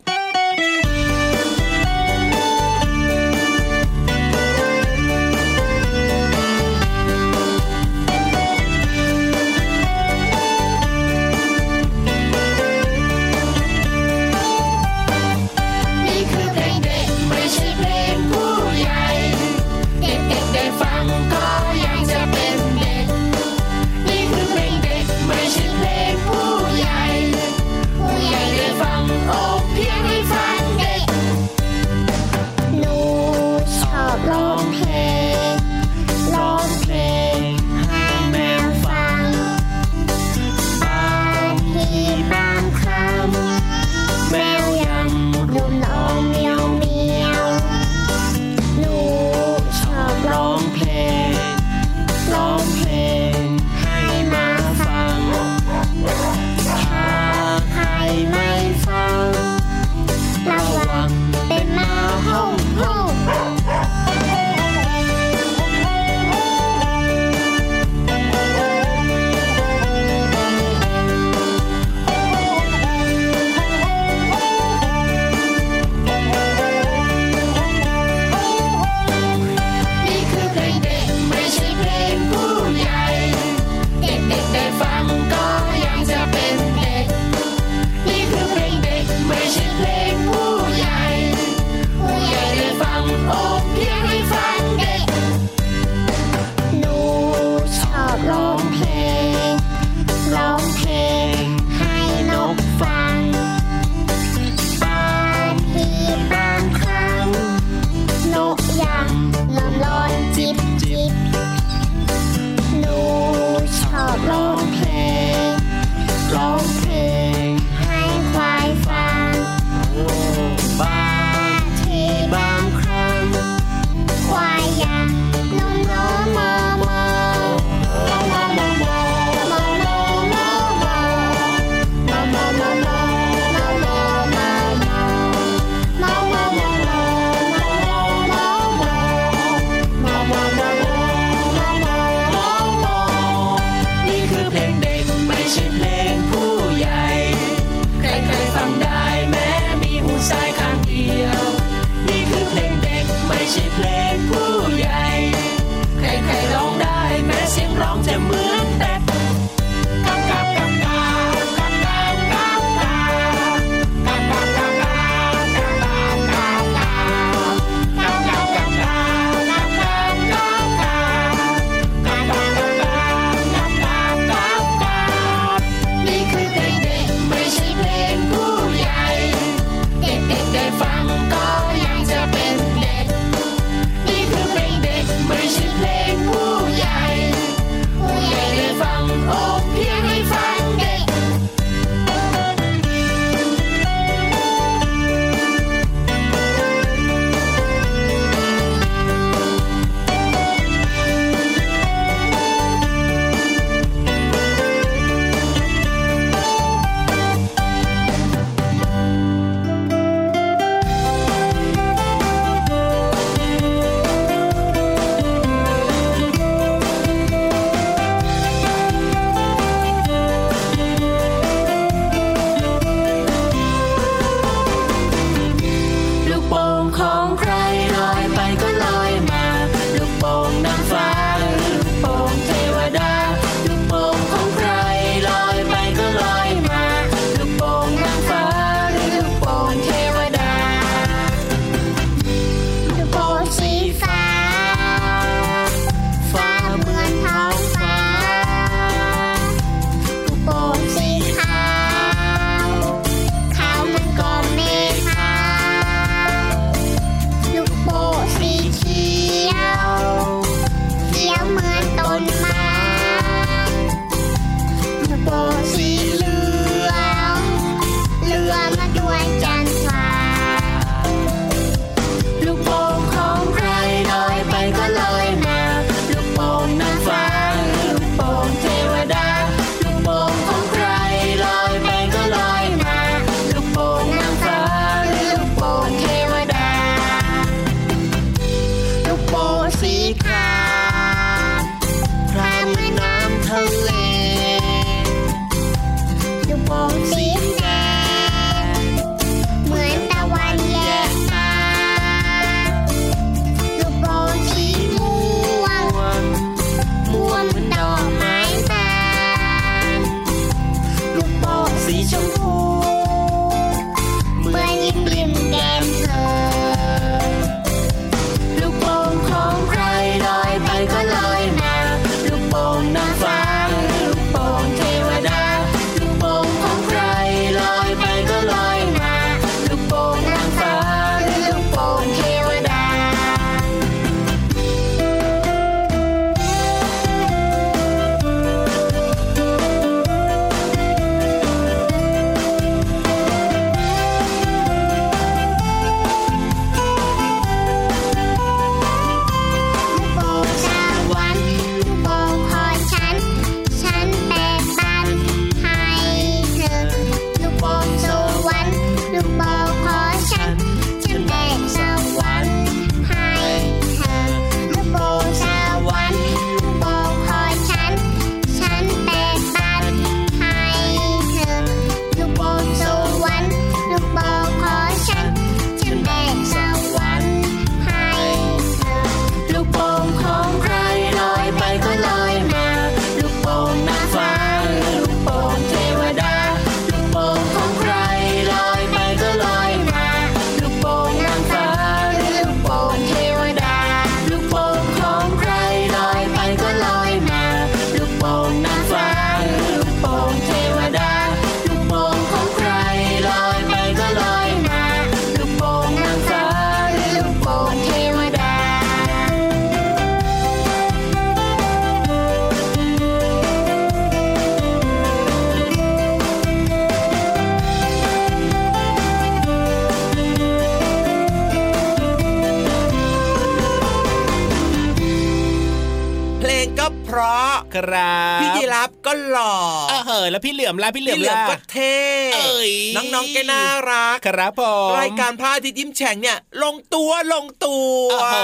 Speaker 3: แล้วพี่เหลือมล่ะพี่เหลือม
Speaker 4: พี่เหลือม
Speaker 3: ล่ะ
Speaker 4: ก็เท่
Speaker 3: เอ้ย
Speaker 4: น้องๆแกน่ารัก
Speaker 3: ครับผม
Speaker 4: รายการพระอาทิตย์ยิ้มแฉ่งเนี่ย ลงตัวลงตัว
Speaker 3: โอ้โห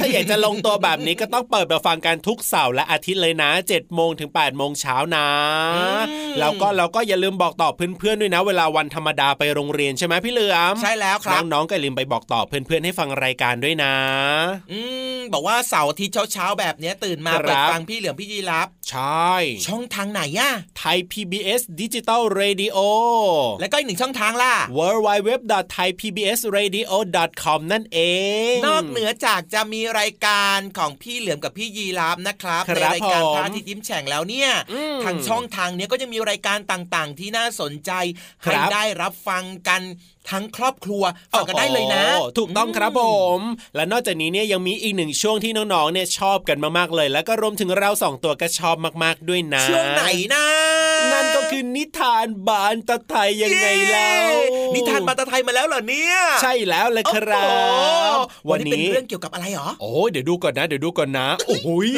Speaker 3: ถ้าอยากจะลงตัวแบบนี้ก็ต้องเปิดมาฟังกันทุกเสาร์และอาทิตย์เลยนะ7จ็ดโมงถึง8ปดโมงเช้านะแล้วก็เราก็อย่าลืมบอกต่อเพื่อนๆด้วยนะ เวลาวันธรรมดาไปโรงเรียนใช่ไหมพี่เหลือม
Speaker 4: ใช่แล้วครับ
Speaker 3: น้องๆก็อย่าลืมไปบอกต่อเพื่อนๆให้ฟังรายการด้วยนะ
Speaker 4: อืม บอกว่าเสาร์อาทิตย์เช้าๆแบบเนี้ยตื่นมา
Speaker 3: ครับ
Speaker 4: เปิดฟังพี่เหลือมพี่ยีรับ
Speaker 3: ใช่
Speaker 4: ช่องทางไหนอะ
Speaker 3: ไทย PBS ดิจิตอล Radio
Speaker 4: แล้วก็อีกหนึ่งช่องทางล่ะ
Speaker 3: w w w t h a i p b s r a d i o c o m นั่นเอง
Speaker 4: นอกเหนือจากจะมีรายการของพี่เหลือมกับพี่ยีรับนะครับ
Speaker 3: ค
Speaker 4: ใน
Speaker 3: รับ
Speaker 4: รายการ
Speaker 3: ผม
Speaker 4: พระอาทิตย์ยิ้มแฉ่งแล้วเนี่ย
Speaker 3: อืม
Speaker 4: ทางช่องทางเนี้ยก็จะมีรายการต่างๆ ที่น่าสนใจ
Speaker 3: ครั
Speaker 4: ให้
Speaker 3: บ
Speaker 4: ได้รับฟังกัน ทั้งครอบครัวฟังกันได้เลยนะ
Speaker 3: โอ้โหถูกต้องครับผม และนอกจากนี้เนี่ยยังมีอีกหนึ่งช่วงที่น้องๆเนี่ยชอบกันมากๆเลย แล้วก็รวมถึงเราสองตัวก็ชอบมากๆด้วยนะ
Speaker 4: ช่วงไหนนะ
Speaker 3: นั่นก็ คือนิทานบานตะไทยยังไงเล่า
Speaker 4: เย้นิทานบาตาไทยมาแล้วเหรอเนี่ย
Speaker 3: ใช่แล้วเลยครับ
Speaker 4: โอ้โห
Speaker 3: วั
Speaker 4: วัน
Speaker 3: น
Speaker 4: นี้เป็น
Speaker 3: นี้
Speaker 4: เรื่องเกี่ยวกับอะไรหรอ
Speaker 3: โอ้ยเดี๋ยวดูก่อนนะ เดี๋ยวดูก่อนนะโอ้โหย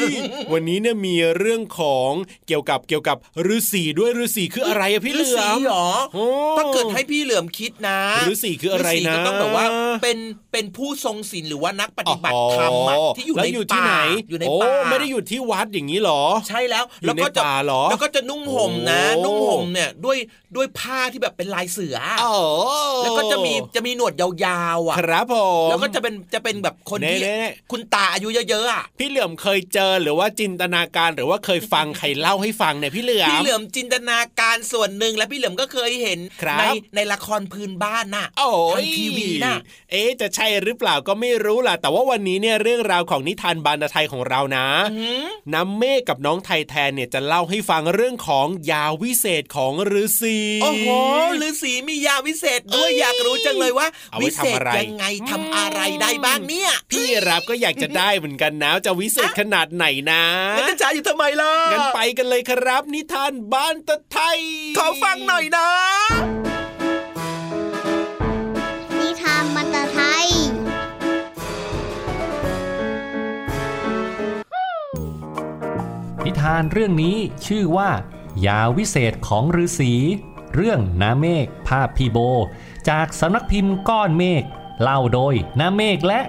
Speaker 3: วันนี้เนี่ยมีเรื่องของเกี่ยวกับเกี่ยวกับฤาษีด้วยฤาษีคืออะไรอะพี่เหลือ
Speaker 4: ฤามษีเหรอ
Speaker 3: โอ้
Speaker 4: ถ้าเกิดให้พี่เหลือมคิดนะ
Speaker 3: ฤาษีคืออะไรนะ
Speaker 4: ฤาษีก็ต้องแบบว่าเป็นเป็นผู้ทรงศีลหรือว่านักปฏิบัติธรรมอะ
Speaker 3: อ๋อ
Speaker 4: ที่อยู่
Speaker 3: แล้ว
Speaker 4: ใน
Speaker 3: อยู่ที่
Speaker 4: ป่า
Speaker 3: ไหน
Speaker 4: อยู่ใน
Speaker 3: โอ้
Speaker 4: ป่า
Speaker 3: ไม่ได้อยู่ที่วัดอย่างนี้หรอ
Speaker 4: ใช่แล้ว
Speaker 3: อยู่
Speaker 4: แล้วก็จะ
Speaker 3: ในป่าเหรอ
Speaker 4: แล้วก็จะนุ่งห่มนะ
Speaker 3: โอ้
Speaker 4: นุ่งห่มเนี่ยด้วยด้วยผ้าที่แบบเป็นลายเสือ
Speaker 3: โอ้
Speaker 4: แล้วก็จะมีจะมีหนวดยาวๆอะ
Speaker 3: ครับผม
Speaker 4: แล้วก็จะเป็นจะเป็นแบบคนที่
Speaker 3: เน่ๆ
Speaker 4: คุณตาอายุเยอะๆอะ
Speaker 3: พี่เหลือมเคยเจอหรือว่าจินตนาการหรือว่าเคยฟังใครเล่าให้ฟังเนี่ยพี่เหลือม
Speaker 4: พี่เหลือมจินตนาการส่วนหนึ่งและพี่เหลือมก็เคยเห็น
Speaker 3: ครับ
Speaker 4: ในในละครพื้นบ้านน่ะ
Speaker 3: โอ้
Speaker 4: ทายงทีวีน่ะ
Speaker 3: เอ๊ะจะใช่หรือเปล่าก็ไม่รู้ล่ะ แต่ว่าวันนี้เนี่ยเรื่องราวของนิทานบานไทยของเรานะน้ำเมฆกับน้องไทยแทนเนี่ยจะเล่าให้ฟังเรื่องของยาวิเศษของฤาษี
Speaker 4: โอ้โหฤาษีมียาวิเศษด้วย
Speaker 3: เอ้ย
Speaker 4: อยากรู้จังเลยว่า
Speaker 3: เอาไว้
Speaker 4: วิเศษ
Speaker 3: ทำอะไร
Speaker 4: ยังไงทำอะไรได้บ้างเนี่ย
Speaker 3: พี่รับก็อยากจะได้เหมือนกันนะจะวิเศษขนาดไหนนะ
Speaker 4: งั้นจะจ่ายอยู่ทำไมล่ะ
Speaker 3: งั้นไปกันเลยครับ นิทานบ้านตะไทย
Speaker 4: ขอฟังหน่อยนะ
Speaker 10: นิทานมันตะไทย
Speaker 11: นิทานเรื่องนี้ชื่อว่า ยาวิเศษของฤาษีเรื่องนาเมฆภาพพีโบ จากสำนักพิมพ์ก้อนเมฆเล่าโดยนาเมฆและ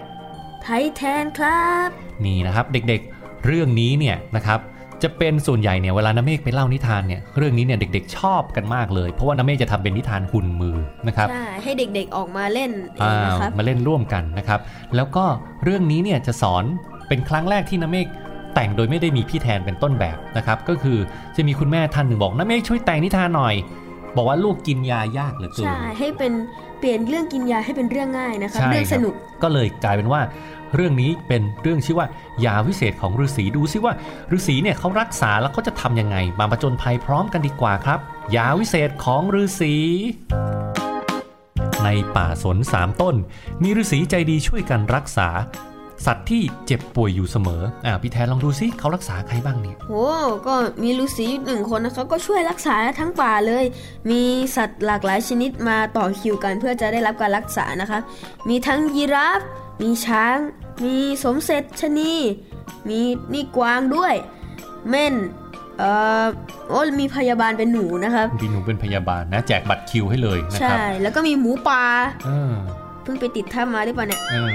Speaker 12: ไทยแทนครับ
Speaker 11: นี่นะครับเด็กๆ เรื่องนี้เนี่ยนะครับจะเป็นส่วนใหญ่เนี่ยเวลานาเมฆไปเล่านิทานเนี่ยเรื่องนี้เนี่ยเด็กๆ ชอบกันมากเลย เพราะว่านาเมฆจะทำเป็นนิทานหุ่นมือนะครับ
Speaker 12: ใช่ให้เด็กๆออกมาเล่นเอง
Speaker 11: อ่า
Speaker 12: นะครับ
Speaker 11: มาเล่นร่วมกันนะครับ แล้วก็เรื่องนี้เนี่ยจะสอนเป็นครั้งแรกที่นาเมฆ แต่งโดยไม่ได้มีพี่แทนเป็นต้นแบบนะครับ ก็คือจะมีคุณแม่ท่านหนึ่งบอกนาเมฆช่วยแต่งนิทานหน่อย บอกว่าลูกกินยายากเหลือเกิน
Speaker 12: ใช่ให้เป็นเปลี่ยนเรื่องกินยาให้เป็นเรื่องง่ายนะครับ
Speaker 11: ใช่
Speaker 12: เรื่อง
Speaker 11: ค
Speaker 12: ส
Speaker 11: บ
Speaker 12: นุก
Speaker 11: ก็เลยกลายเป็นว่า เรื่องนี้เป็นเรื่องชื่อว่ายาวิเศษของฤาษีดูซิว่าฤาษีเนี่ยเขารักษาแล้วเขาจะทำยังไง มาผจญภัยพร้อมกันดีกว่าครับ ยาวิเศษของฤาษีในป่าสนสามต้น มีฤาษีใจดีช่วยกันรักษา สัตว์ที่เจ็บป่วยอยู่เสมออ่าพี่แทนลองดูซิเขารักษาใครบ้างเนี่ย
Speaker 12: โอ้ก็มีฤาษีหนึ่งคนนะครับก็ช่วยรักษาทั้งป่าเลย มีสัตว์หลากหลายชนิดมาต่อคิวกันเพื่อจะได้รับการรักษานะคะ มีทั้งยีราฟ มีช้าง มีสมเสร็จชะนีมีนี่กวางด้วย เม่นเอ่อโอ้มีพยาบาลเป็นหนูนะครับ
Speaker 11: พี่หนูเป็นพยาบาลนะแจกบัตรคิวให้เลยนะค
Speaker 12: ใช่
Speaker 11: รับ
Speaker 12: แล้วก็มีหมูป่า
Speaker 11: เออ
Speaker 12: เพิ่งไปติดถ้ำมาหรือเปล่าเนี่ย
Speaker 11: เออ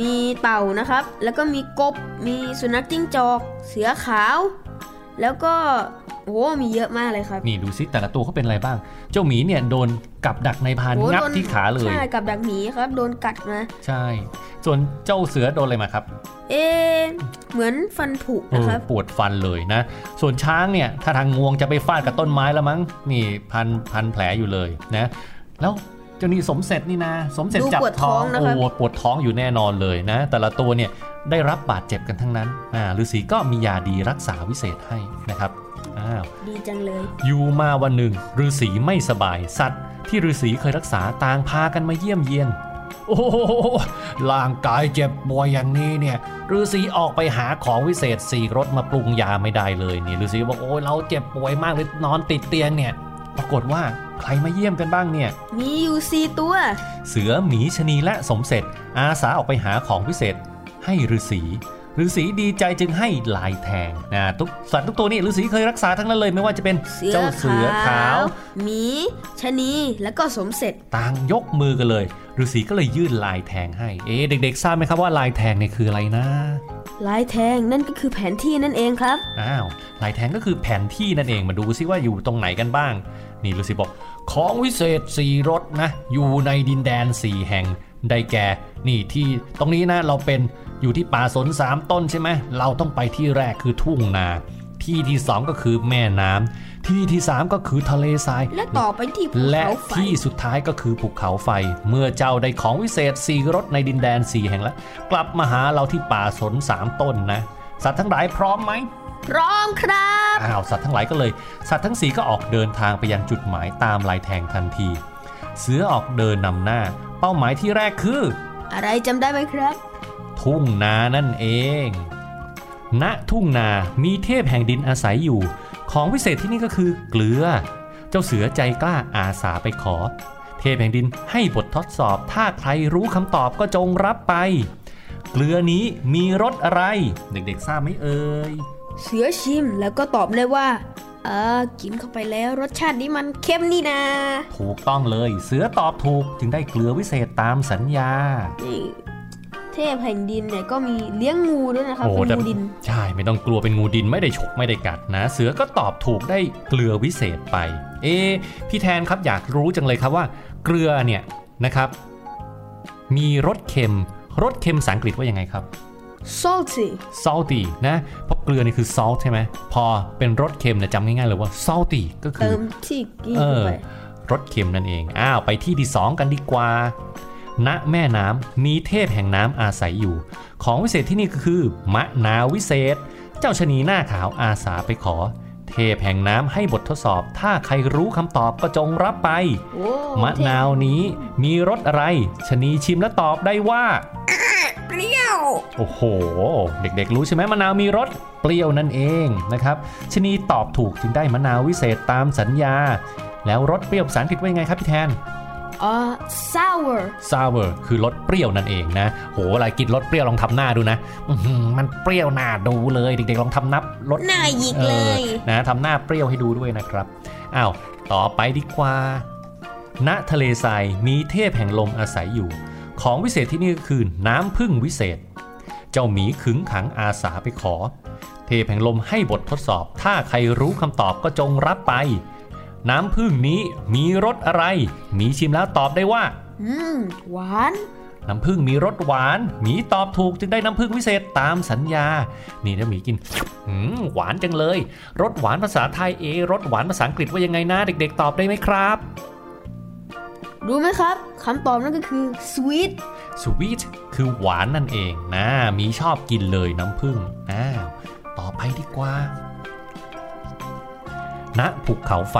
Speaker 12: มีเต่านะครับ แล้วก็มีกบ มีสุนัขจิ้งจอก เสือขาว แล้วก็โอ้โหมีเยอะมากเลยครับ
Speaker 11: นี่ดูซิแต่ละตัวเขาเป็นอะไรบ้าง เจ้าหมีเนี่ยโดนกับดักในพราน
Speaker 12: โอ้
Speaker 11: งับ
Speaker 12: โดน
Speaker 11: ที่ขาเลย
Speaker 12: ใช่กับดักหมีครับ โดนกัดมา
Speaker 11: ใช่ ส่วนเจ้าเสือโดนอะไรมาครับ
Speaker 12: เอ๊ะเหมือนฟันผุ
Speaker 11: เอ
Speaker 12: นะ
Speaker 11: อ
Speaker 12: ครับ
Speaker 11: ปวดฟันเลยนะ ส่วนช้างเนี่ยถ้าทางงวงจะไปฟาดกับต้นไม้แล้วมั้ง นี่พันพันแผลอยู่เลยนะ แล้ว เจ้านี่สมเสร็จนี่นะ สมเสร็จ
Speaker 12: ดู
Speaker 11: จับ
Speaker 12: ปวดท้องนะครับ
Speaker 11: โอ้ปวดท้องอยู่แน่นอนเลยนะ แต่ละตัวเนี่ยได้รับบาดเจ็บกันทั้งนั้นอ่าฤาษีก็มียาดีรักษาวิเศษให้นะครับอ้าว
Speaker 12: ดีจังเลย
Speaker 11: อยู่มาวันหนึ่งฤาษีไม่สบายสัตว์ ที่ฤาษีเคยรักษาต่างพากันมาเยี่ยมเยียนโอ้โหร่างกายเจ็บป่วยอย่างนี้เนี่ยฤาษีออกไปหาของวิเศษสี่รสมาปรุงยาไม่ได้เลยนี่ฤาษีบอกโอ้ยเราเจ็บป่วยมากเลยนอนติดเตียงเนี่ย ปรากฏว่าใครมาเยี่ยมกันบ้างเนี่ย
Speaker 12: มีอยู่สี่ตัว
Speaker 11: เสือหมีชะนีและสมเสร็จ อาสาออกไปหาของวิเศษให้ฤาษี ฤฤาษีดีใจจึงให้ลายแทงนะทุกสัตว์ทุกตัวนี่ฤาษีเคยรักษาทั้งนั้นเลยไม่ว่าจะเป็นเจ้าเสือขาว
Speaker 12: หมีชะนีแล้วก็สมเสร็จ
Speaker 11: ต่างยกมือกันเลยฤาษีก็เลยยื่นลายแทงให้ เอ๊ะเด็กๆทราบไหมครับว่าลายแทงเนี่ยคืออะไรนะ
Speaker 12: ลายแทงนั่นก็คือแผนที่นั่นเองครับ
Speaker 11: อ้าวลายแทงก็คือแผนที่นั่นเองมาดูซิว่าอยู่ตรงไหนกันบ้าง นี่ฤาษีบอก ของวิเศษสี่รถนะ อยู่ในดินแดนสี่แห่งได้แก่ นี่ที่ตรงนี้นะเราเป็น อยู่ที่ป่าสนสามต้นใช่ไหมเราต้องไปที่แรกคือทุ่งนาที่ที่สองก็คือแม่น้ำที่ที่สามก็คือทะเลทราย
Speaker 12: และต่อไปที่ภู
Speaker 11: และ
Speaker 12: เขาไฟ
Speaker 11: ที่สุดท้ายก็คือภูเขาไฟ เมื่อเจ้าได้ของวิเศษสี่รถในดินแดนสี่แห่งแล้ว กลับมาหาเราที่ป่าสนสามต้นนะ สัตว์ทั้งหลายพร้อมไหม
Speaker 12: พร้อมครับ
Speaker 11: อ้าวสัตว์ทั้งหลายก็เลย สัตว์ทั้งสี่ก็ออกเดินทางไปยังจุดหมายตามลายแทงทันที เสือออกเดินนำหน้า เป้าหมายที่แรกคือ
Speaker 12: อะไรจำได้ไหมครับ
Speaker 11: ทุ่งนานั่นเอง ณ ทุ่งนามีเทพแห่งดินอาศัยอยู่ ของวิเศษที่นี่ก็คือเกลือ เจ้าเสือใจกล้าอาสาไปขอ เทพแห่งดินให้บททดสอบ ถ้าใครรู้คำตอบก็จงรับไป เกลือนี้มีรสอะไร เด็กๆทราบไหมเอ่ย
Speaker 12: เสือชิมแล้วก็ตอบได้ว่าเออกินเข้าไปแล้วรสชาตินี้มันเค็มนี่นา
Speaker 11: ถูกต้องเลย เสือตอบถูกจึงได้เกลือวิเศษตามสัญญา
Speaker 12: นี่ เทพแห่งดินเนี่ยก็มีเลี้ยงงูด้วยนะครับ
Speaker 11: โอ้
Speaker 12: เป็น
Speaker 11: แต่
Speaker 12: งูดิน
Speaker 11: ใช่ไม่ต้องกลัวเป็นงูดินไม่ได้ฉกไม่ได้กัดนะ เสือก็ตอบถูกได้เกลือวิเศษไป เอะพี่แทนครับอยากรู้จังเลยครับว่า เกลือเนี่ยนะครับ มีรสเค็มรสเค็มภาษาอังกฤษว่ายังไงครับ
Speaker 12: salty
Speaker 11: salty นะเพราะเกลือนี่คือ salt ใช่ไหมพอเป็นรสเค็มเนี่ยจำง่ายๆเลยว่า salty ก็คื
Speaker 12: เติ
Speaker 11: อ
Speaker 12: มที่กี้
Speaker 11: เอ
Speaker 12: เข้า
Speaker 11: อ
Speaker 12: ไป
Speaker 11: รสเค็มนั่นเองอ้าวไปที่ที่สองกันดีกว่า ณแม่น้ำมีเทพแห่งน้ำอาศัยอยู่ ของวิเศษที่นี่ก็คือมะนาววิเศษ เจ้าชะนีหน้าขาวอาสาไปขอ เทพแห่งน้ำให้บททดสอบ ถ้าใครรู้คำตอบก็จงรับไป
Speaker 12: โอ้
Speaker 11: มะนาวนี้มีรสอะไรชะนีชิมและตอบได้ว่า
Speaker 12: เปรี้ยว
Speaker 11: โอ้โห เด็กๆรู้ใช่ไหมมะนาวมีรสเปรี้ยวนั่นเองนะครับชะนีตอบถูกจึงได้มะนาววิเศษตามสัญญา แล้วรสเปรี้ยวภาษาอังกฤษว่ายังไงครับพี่แทน
Speaker 12: เออ sour
Speaker 11: sour คือรสเปรี้ยวนั่นเองนะ โหเวลากินรสเปรี้ยวลองทำหน้าดูนะอื้อหือมันเปรี้ยวหน้าดูเลยเด็กๆลองทำนับรส
Speaker 12: หน้าหยิก
Speaker 11: เอ
Speaker 12: เล
Speaker 11: อยนะทำหน้าเปรี้ยวให้ดูด้วยนะครับอ้าวต่อไปดีกว่า ณทะเลทรายมีเทพแห่งลมอาศัยอยู่ ของวิเศษที่นี่ก็คือน้ำพึ่งวิเศษ เจ้าหมีขึงขังอาสาไปขอ เทพแห่งลมให้บททดสอบ ถ้าใครรู้คำตอบก็จงรับไป น้ำพึ่งนี้มีรสอะไรหมีชิมแล้วตอบได้ว่า
Speaker 12: อืม หวาน
Speaker 11: น้ำผึ้งมีรสหวานหมีตอบถูกจึงได้น้ำผึ้งวิเศษตามสัญญา นี่ถ้าหมีกินหืมหวานจังเลย รสหวานภาษาไทยเอรสหวานภาษาอังกฤษว่ายังไงนะเด็ก ๆ ตอบได้ไหมครับ
Speaker 12: รู้ไหมครับคำตอบนั่นก็คือ sweet
Speaker 11: sweet คือหวานนั่นเองนะหมีชอบกินเลยน้ำผึ้งอ้าวต่อไปดีกว่าณภูเขาไฟ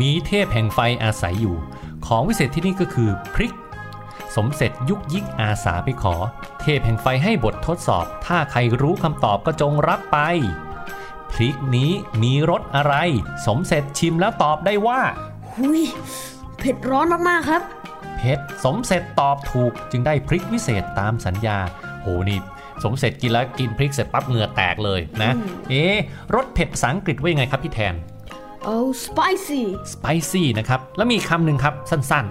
Speaker 11: มีเทพแห่งไฟอาศัยอยู่ ของวิเศษที่นี่ก็คือพริก สมเสร็จยุกยิกอาสาไปขอ เทพแห่งไฟให้บททดสอบ ถ้าใครรู้คำตอบก็จงรับไป พริกนี้มีรสอะไร สมเสร็จชิมแล้วตอบได้ว่า
Speaker 12: หุยเผ็ดร้อนมากๆครับ
Speaker 11: เพชรสมเสร็จตอบถูกจึงได้พริกวิเศษตามสัญญา โหนี่สมเสร็จกินแล้วกินพริกเสร็จปั๊บเหงื่อแตกเลยนะ
Speaker 12: อืม
Speaker 11: เอ๊ะรสเผ็ดภาษาอังกฤษว่ายังไงครับพี่แทน
Speaker 12: เอา spicy
Speaker 11: spicy นะครับ แล้วมีคำหนึ่งครับสั้น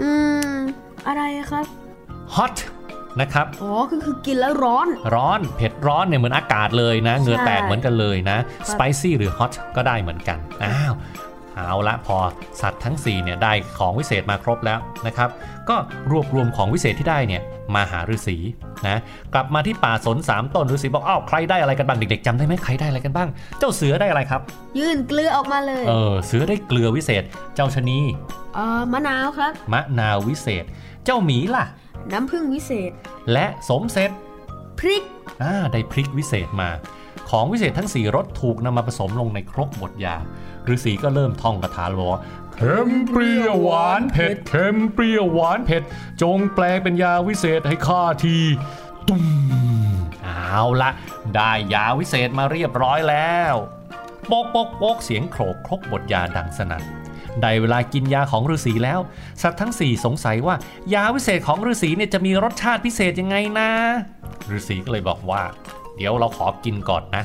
Speaker 12: อืม อะไรครับ
Speaker 11: ๆ hot นะครับ
Speaker 12: อ๋อ คือคือกินแล้วร้อน
Speaker 11: ร้อน เผ็ดร้อนเนี่ยเหมือนอากาศเลยนะ เหงื่อแตก
Speaker 12: ใช่
Speaker 11: เหมือนกันเลยนะ
Speaker 12: ครับ
Speaker 11: spicy หรือ hot ก็ได้เหมือนกัน อ้าว เอาละพอสัตว์ทั้ง4เนี่ยได้ของวิเศษมาครบแล้วนะครับ ก็รวบรวมของวิเศษที่ได้เนี่ยมาหาฤาษีนะกลับมาที่ป่าสนสามต้นฤาษีบอกอ้าวใครได้อะไรกันบ้างเด็กๆจำได้ไหมใครได้อะไรกันบ้าง เจ้าเสือได้อะไรครับ
Speaker 12: ยื่นเกลือออกมาเลย
Speaker 11: เออเสือได้เกลือวิเศษ เจ้าชะนี
Speaker 12: เอ่อมะนาวครับ
Speaker 11: มะนาววิเศษ เจ้าหมีล่ะ
Speaker 12: น้ำผึ้งวิเศษ
Speaker 11: และสมเสร็จ
Speaker 12: พริก
Speaker 11: อ่าได้พริกวิเศษมา ของวิเศษทั้ง 4รสถูกนำมาผสมลงในครกบดยาฤาษีก็เริ่มท่องคาถาลยว่าเค็มเปรี้ยวหวานเผ็ดเค็มเปรี้ยวหวานเผ็ด จงแปลเป็นยาวิเศษให้ข้าทีตุ้มเอาละได้ยาวิเศษมาเรียบร้อยแล้วโปกโปกโปกเสียงโครกครกบดยาดังสนั่นได้เวลากินยาของฤาษีแล้ว สัตว์ทั้ง4สงสัยว่ายาวิเศษของฤาษีเนี่ยจะมีรสชาติพิเศษยังไงนะฤาษีก็เลยบอกว่า เดี๋ยวเราขอกินก่อนนะ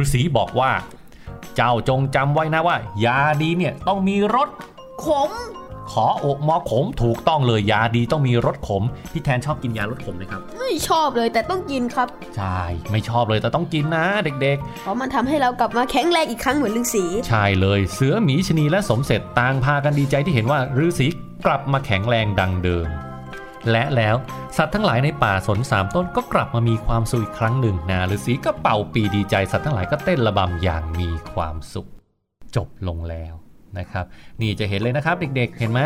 Speaker 11: ฤาษีบอกว่า เจ้าจงจำไว้นะว่า ยาดีเนี่ยต้องมีรส
Speaker 12: ขม
Speaker 11: ขออกมอขมถูกต้องเลยยาดีต้องมีรสขม พี่แทนชอบกินยารสขมไหมครับ
Speaker 12: ไม่ชอบเลยแต่ต้องกินครับ
Speaker 11: ใช่ ไม่ชอบเลยแต่ต้องกินนะเด็ก
Speaker 12: เพราะมันทำให้เรากลับมาแข็งแรงอีกครั้งเหมือนฤาษี
Speaker 11: ๆใช่เลย เสือหมีชะนีและสมเสร็จต่างพากันดีใจที่เห็นว่าฤาษีกลับมาแข็งแรงดังเดิม และแล้วสัตว์ทั้งหลายในป่าสนสามต้นก็กลับมามีความสุขอีกครั้งหนึ่งนะฤาษีก็เป่าปีดีใจสัตว์ทั้งหลายก็เต้นระบำอย่างมีความสุข จบลงแล้ว นะครับนี่จะเห็นเลยนะครับเด็กๆ เห็นไหม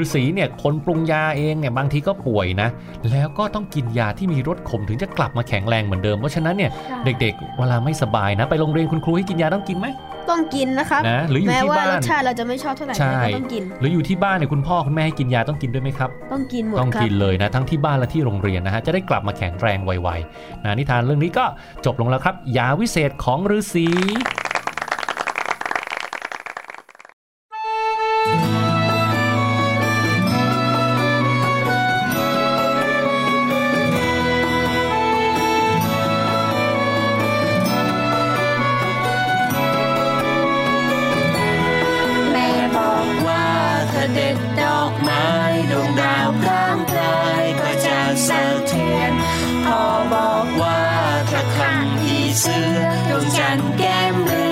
Speaker 11: ฤาษีเนี่ยคนปรุงยาเองเนี่ยบางทีก็ป่วยนะ แล้วก็ต้องกินยาที่มีรสขมถึงจะกลับมาแข็งแรงเหมือนเดิม เพราะฉะนั้นเนี่ยเด็กๆ เวลาไม่สบายนะ ไปโรงเรียนคุณครูให้กินยาต้องกินไหม
Speaker 12: ต้องกินนะครับ
Speaker 11: นะหรืออยู่
Speaker 12: แม้
Speaker 11: ที่
Speaker 12: ว่า
Speaker 11: บ้าน
Speaker 12: รสชาติเราจะไม่ชอบเท่าไหร่
Speaker 11: ใช่
Speaker 12: แต่ก็ต้องกิน
Speaker 11: หรืออยู่ที่บ้านเนี่ยคุณพ่อคุณแม่ให้กินยาต้องกินด้วยไหมครับ
Speaker 12: ต้องกินหมด
Speaker 11: ต้อง
Speaker 12: ครับ
Speaker 11: กินเลยนะทั้งที่บ้านและที่โรงเรียนนะฮะจะได้กลับมาแข็งแรงไวๆนะนิทานเรื่องนี้ก็จบลงแล้วครับ ยาวิเศษของฤาษีำ
Speaker 13: ผีเสื้อด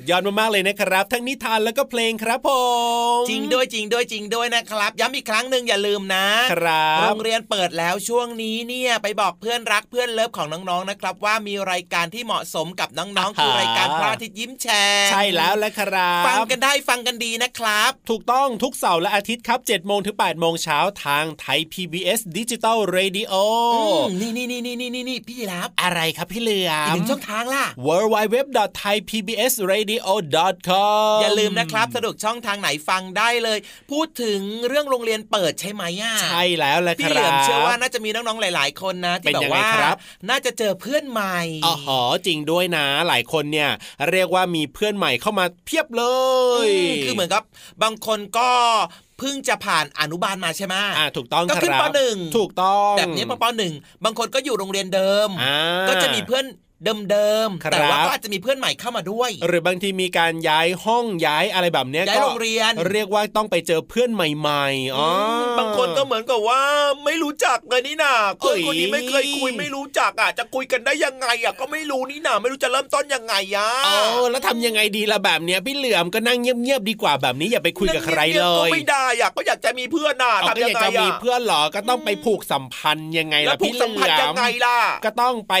Speaker 13: ดยอดมาก
Speaker 3: ๆเลยนะครับ ทั้งนิทานแล้วก็เพลงครับผม
Speaker 4: จริงด้วยจริงด้วยจริงด้วยนะครับ ย้ำอีกครั้งหนึ่งอย่าลืมนะครับโรงเรียนเปิดแล้วช่วงนี้เนี่ยไปบอกเพื่อนรักเพื่อน love ของน้องๆนะครับ ว่ามีรายการที่เหมาะสมกับน้องๆคือรายการพระอาทิตย์ยิ้มแฉ่ง
Speaker 3: ใช่แล้วแหละครับ
Speaker 4: ฟังกันได้ฟังกันดีนะครับ
Speaker 3: ถูกต้องทุกเสาร์และอาทิตย์ครับ7โมงถึง8โมงเช้าทางไทย PBS ดิจิตอลเรดิโอ
Speaker 4: นี่นี่นี่นี่นี่นี่พี่ราฟ
Speaker 3: อะไรครับพี่เหลือม
Speaker 4: อีก
Speaker 3: ม
Speaker 4: หนึ่งช่องทางล่ะ
Speaker 3: w w w t h a i p b s r a d i o c o m
Speaker 4: อย่าลืมนะครับสะดวกช่องทางไหนฟังได้เลย พูดถึงเรื่องโรงเรียนเปิดใช่ไหมอะ
Speaker 3: ใช่แล้วแหละค
Speaker 4: พี่
Speaker 3: รับ
Speaker 4: เหลือมเชื่อว่าน่าจะมีน้องๆหลาย ๆ คนนะที่
Speaker 3: เป็น
Speaker 4: แบ
Speaker 3: ยั
Speaker 4: บ
Speaker 3: งไง
Speaker 4: ว่า
Speaker 3: ครับ
Speaker 4: น่าจะเจอเพื่อนใหม่
Speaker 3: อ๋อหอจริงด้วยนะ หลายคนเนี่ย เรียกว่ามีเพื่อนใหม่เข้ามาเพียบเลย
Speaker 4: อืมคือเหมือนกับบางคนก็เพิ่งจะผ่านอนุบาลมาใช่ไหม
Speaker 3: อ่าถูกต้อง
Speaker 4: ก็ขึ้น
Speaker 3: ครับ
Speaker 4: ปหนึ่ง
Speaker 3: ถูกต้อง
Speaker 4: แบบนี้ปปหนึ่งบางคนก็อยู่โรงเรียนเดิม
Speaker 3: อ่า
Speaker 4: ก็จะมีเพื่อน เดิม
Speaker 3: ครับ
Speaker 4: ๆแต่ว่าก็อาจจะมีเพื่อนใหม่เข้ามาด้วย
Speaker 3: หรือบางทีมีการย้ายห้องย้ายอะไรแบบเนี้ย
Speaker 4: ย้าย
Speaker 3: ก็
Speaker 4: โรงเรียน
Speaker 3: เรียกว่าต้องไปเจอเพื่อนใหม่ๆอ๋อ
Speaker 4: บางคนก็เหมือนกับว่าไม่รู้จักเลยนี่นาเพื่อนคนนี้
Speaker 3: เอ้ย
Speaker 4: ไม่เคยคุยไม่รู้จักอะจะคุยกันได้ยังไงอะก็ไม่รู้นี่นาไม่รู้จะเริ่มต้นยังไงอะ
Speaker 3: เออแล้วทำยังไงดีล่ะแบบเนี้ยพี่เหลือมก็นั่งเงียบๆดีกว่าแบบนี้อย่าไปคุยกับใครเล
Speaker 4: ก็
Speaker 3: ย
Speaker 4: ไม่ได้อะก็อยากจะมีเพื่อนน่ะ
Speaker 3: เอาก็
Speaker 4: ทำ
Speaker 3: อ
Speaker 4: ยั
Speaker 3: ยาก
Speaker 4: งไง
Speaker 3: จะมี
Speaker 4: อะ
Speaker 3: เพื่อนเหรอก็ต้องไปผูกสัมพันธ์ยังไง
Speaker 4: แล้ว
Speaker 3: ล่ะ
Speaker 4: ผู
Speaker 3: พี่
Speaker 4: ก
Speaker 3: เหลื
Speaker 4: สัมพันธ์
Speaker 3: อ
Speaker 4: ยัง
Speaker 3: ม
Speaker 4: ไงล่ะ
Speaker 3: ก็ต้องไป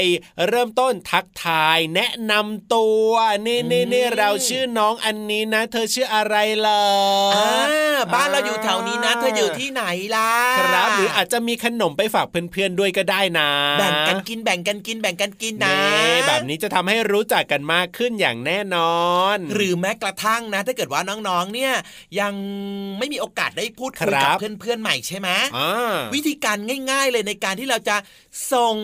Speaker 3: เริ่มต้นทักทายแนะนำตัวนี่นี่นี่เราชื่อน้องอันนี้นะ เธอชื่ออะไรล่ะ
Speaker 4: อ่าบ้านเราอยู่แถวนี้นะ เธออยู่ที่ไหนล่ะ
Speaker 3: ครับหรืออาจจะมีขนมไปฝากเพื่อนๆด้วยก็ได้นะ
Speaker 4: แบ่งกันกินแบ่งกันกินแบ่งกันกินนะ
Speaker 3: นี่แบบนี้จะทำให้รู้จักกันมากขึ้นอย่างแน่นอน
Speaker 4: หรือแม้กระทั่งนะ ถ้าเกิดว่าน้องๆเนี่ยยังไม่มีโอกาสได้พูดคุย
Speaker 3: ครั
Speaker 4: กับบเพื่อนๆใหม่ใช่ไหม
Speaker 3: อ่า
Speaker 4: วิธีการง่าย ๆ เลยในการที่เราจะส่ง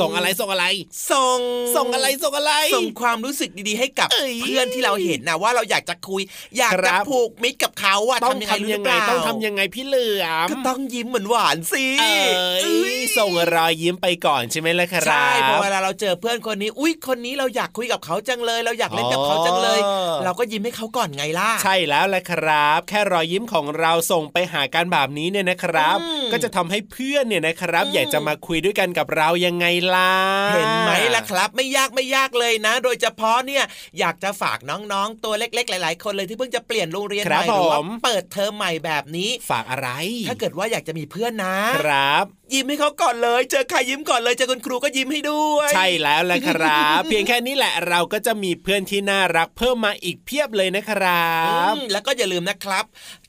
Speaker 3: ส่งอะไรส่งอะไร
Speaker 4: ส่ง
Speaker 3: ส่งอะไรส่งอะไร
Speaker 4: ส่งความรู้สึกดีๆให้กับ
Speaker 3: เอ้ย
Speaker 4: เพื่อนที่เราเห็นนะว่าเราอยากจะคุย อยาก
Speaker 3: ครั
Speaker 4: จะ
Speaker 3: บ
Speaker 4: ผูกมิตรกับเขาอะ
Speaker 3: ต้อง
Speaker 4: ทำยังไงรู้หรือเป
Speaker 3: ทำยังไง
Speaker 4: ล่า
Speaker 3: ต้องทำยังไงพี่เหลือม
Speaker 4: ก็ต้องยิ้มเหมือนหวานสิ
Speaker 3: เอ้ยส่งรอยยิ้มไปก่อนใช่ไหมล่ะครับ
Speaker 4: ใช่พอเวลาเราเจอเพื่อนคนนี้ อุ้ยคนนี้เราอยากคุยกับเขาจังเลย เราอยากเล่นกับเขาจังเลย
Speaker 3: อ๋อ
Speaker 4: เราก็ยิ้มให้เขาก่อนไงล่ะ
Speaker 3: ใช่แล้วแหละครับ แค่รอยยิ้มของเราส่งไปหากันแบบนี้เนี่ยนะครับ
Speaker 4: อืม
Speaker 3: ก็จะทำให้เพื่อนเนี่ยนะครับ
Speaker 4: อืม
Speaker 3: อยากจะมาคุยด้วยกันกับเรายังไงล่ะ
Speaker 4: เห็นไหมล่ะครับ ไม่ยากไม่ยากเลยนะ โดยเฉพาะเนี่ยอยากจะฝากน้องๆ ตัวเล็ก ๆ หลาย ๆ คนเลยที่เพิ่งจะเปลี่ยนโรงเรียน
Speaker 3: ค
Speaker 4: ให
Speaker 3: รับ
Speaker 4: ม่หรือว่า
Speaker 3: ผม
Speaker 4: เปิดเทอมใหม่แบบนี้
Speaker 3: ฝากอะไร
Speaker 4: ถ้าเกิดว่าอยากจะมีเพื่อนนะ
Speaker 3: ครับ
Speaker 4: ยิ้มให้เขาก่อนเลย เจอใครยิ้มก่อนเลยเจอคุณครูก็ยิ้มให้ด้วย
Speaker 3: ใช่แล้วแหละครับ เพียงแค่นี้แหละเราก็จะมีเพื่อนที่น่ารักเพิ่มมาอีกเพียบเลยนะครับ
Speaker 4: อืมแล้วก็อย่าลืมนะครับ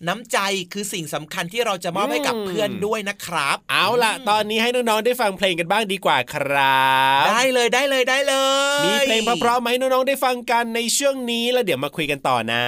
Speaker 4: น้ำใจคือสิ่งสำคัญที่เราจะมอบให้กับ
Speaker 3: อืม
Speaker 4: เพื่อนด้วยนะครับ
Speaker 3: เอาล่ะ ตอนนี้ให้น้องๆได้ฟังเพลงกันบ้างดีกว่าครับ
Speaker 4: ได้เลยได้เลยได้เลย
Speaker 3: มีเพลงเพราะๆไหมน้องๆได้ฟังกันในช่วงนี้แล้วเดี๋ยวมาคุยกันต่อนะ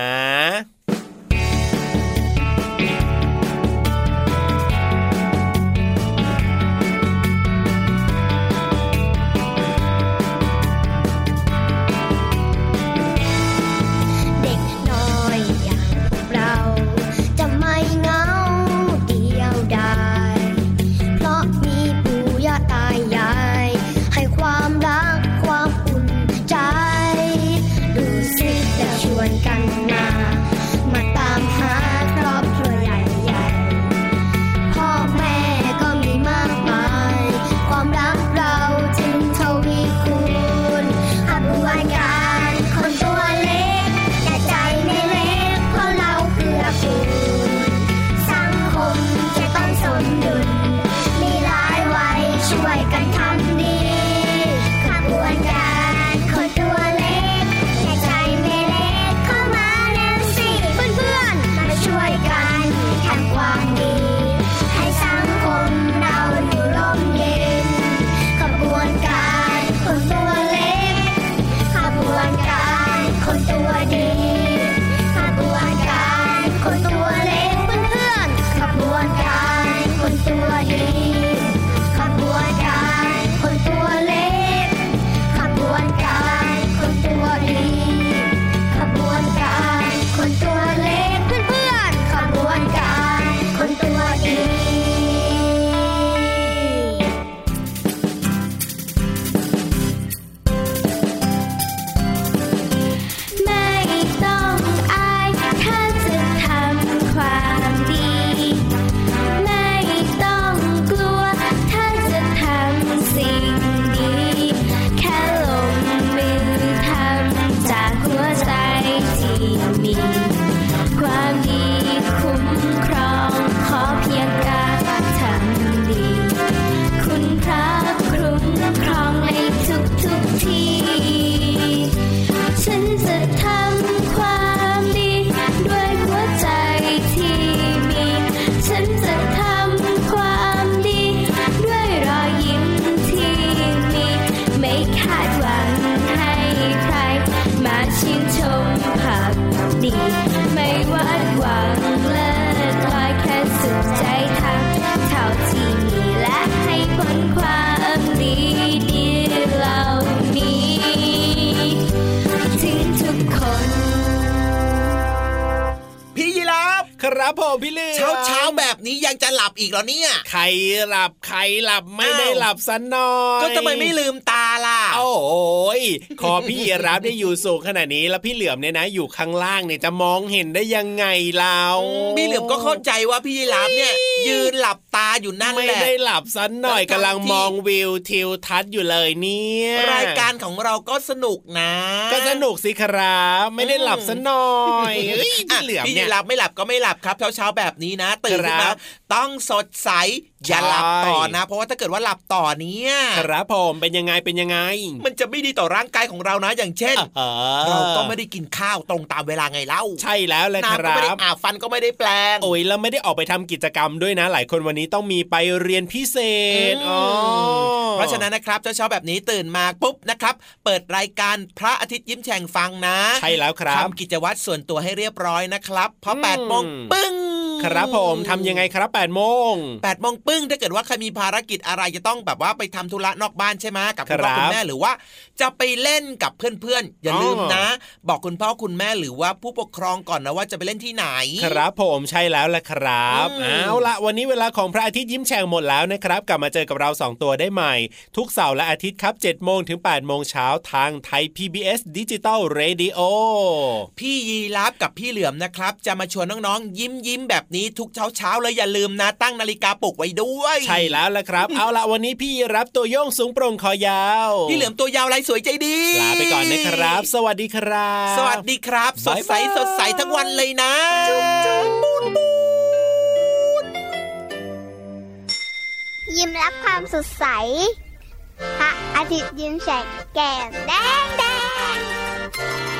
Speaker 3: บไม่ได้
Speaker 4: อ้าว
Speaker 3: หลับสันหน่อย
Speaker 4: ก็ทำไมไม่ลืมตาล่ะ
Speaker 3: โอ้โหยคอพี่ยีรับได้อยู่สูงขนาดนี้แล้วพี่เหลือมเนี่ยนะ อยู่ข้างล่างเนี่ยจะมองเห็นได้ยังไงเรา
Speaker 4: พี่เหลือมก็เข้าใจว่าพี่ยีราฟเนี่ยยืนหลับตาอยู่นั่น
Speaker 3: ไม่
Speaker 4: แหละ
Speaker 3: ได้หลับสันหน่อย
Speaker 4: ทั้งๆ
Speaker 3: กำลัง
Speaker 4: ที่
Speaker 3: มองวิวทิวทัศน์อยู่เลยเนี่ย
Speaker 4: รายการของเราก็สนุกนะ
Speaker 3: ก็สนุกสิครับไม่ได้หลับสันหน่อยเอ้ยพี่เหลือม
Speaker 4: พี่
Speaker 3: เนี่ย
Speaker 4: หลับไม่หลับก็ไม่หลับครับเช้าเช้าๆแบบนี้นะตื่นขึ้น
Speaker 3: ครั
Speaker 4: มา
Speaker 3: บ
Speaker 4: ต้องสดใส อย่าหลับต่อ
Speaker 3: ใช่
Speaker 4: นะ เพราะว่าถ้าเกิดว่าหลับต่อเนี่ย
Speaker 3: ครับผมเป็นยังไงเป็นยังไง
Speaker 4: มันจะไม่ดีต่อร่างกายของเรานะ อย่างเช่น
Speaker 3: เออ
Speaker 4: เราก็ไม่ได้กินข้าวตรงตามเวลาไงเล่า
Speaker 3: ใช่แล้วแหละค
Speaker 4: น้ำก็
Speaker 3: รั
Speaker 4: ไม่ได้
Speaker 3: บ
Speaker 4: อาบฟันก็ไม่ได้แปลง
Speaker 3: โอ้ยแล้วไม่ได้ออกไปทำกิจกรรมด้วยนะ หลายคนวันนี้ต้องมีไปเรียนพิเศษ
Speaker 4: อืม
Speaker 3: อ๋อ
Speaker 4: เพราะฉะนั้นนะครับเช้าๆแบบนี้ตื่นมาปุ๊บนะครับ เปิดรายการพระอาทิตย์ยิ้มแฉ่งฟังนะ
Speaker 3: ใช่แล้วครับ
Speaker 4: ทำกิจวัตรส่วนตัวให้เรียบร้อยนะครับเพราะ
Speaker 3: อืม
Speaker 4: แปดโมงปึ้ง
Speaker 3: ครับผมทำยังไงครับ8ปดโมง
Speaker 4: แปดโมงปึ้งถ้าเกิดว่าใครมีภารกิจอะไรจะต้องแบบว่าไปทำธุระนอกบ้านใช่ไหมกับคุณพ่อ
Speaker 3: ครับ
Speaker 4: คุณแม่หรือว่า จะไปเล่นกับเพื่อนๆอ๋
Speaker 3: อ อย่า
Speaker 4: ลืมนะ บอกคุณพ่อคุณแม่หรือว่าผู้ปกครองก่อนนะว่าจะไปเล่นที่ไหน
Speaker 3: ครับผมใช่แล้วแหละครับ
Speaker 4: อืม
Speaker 3: เอาละวันนี้เวลาของพระอาทิตย์ยิ้มแฉ่งหมดแล้วนะครับ กลับมาเจอกับเราสองตัวได้ใหม่ ทุกเสาร์และอาทิตย์ครับ7จ็ดโมงถึง8ปดโมงเช้าทางไทย PBS ดิจิตอลเรดิโอ
Speaker 4: พี่ยีรับกับพี่เหลือมนะครับ จะมาชวนน้องๆ ยิ้มยิ้มๆแบบนี้ทุกเช้าเช้าๆเลยอย่าลืมนะตั้งนาฬิกาปลุกไว้ด้วย
Speaker 3: ใช่แล้วละครับ เอาละวันนี้พี่รับตัวโยงสูงโปร่งคอยาว
Speaker 4: พี่เหลือมตัวยาวลายสวยใจดี
Speaker 3: ลาไปก่อนนะครับ สวัสดีครับ
Speaker 4: สวัสดีครับ สดใส
Speaker 3: บ๊ายบาย
Speaker 4: สดใสทั้งวันเลยนะ
Speaker 13: ยิ้มรับความสดใสพระอาทิตย์ยิ้มแฉกแก้มแดงแดง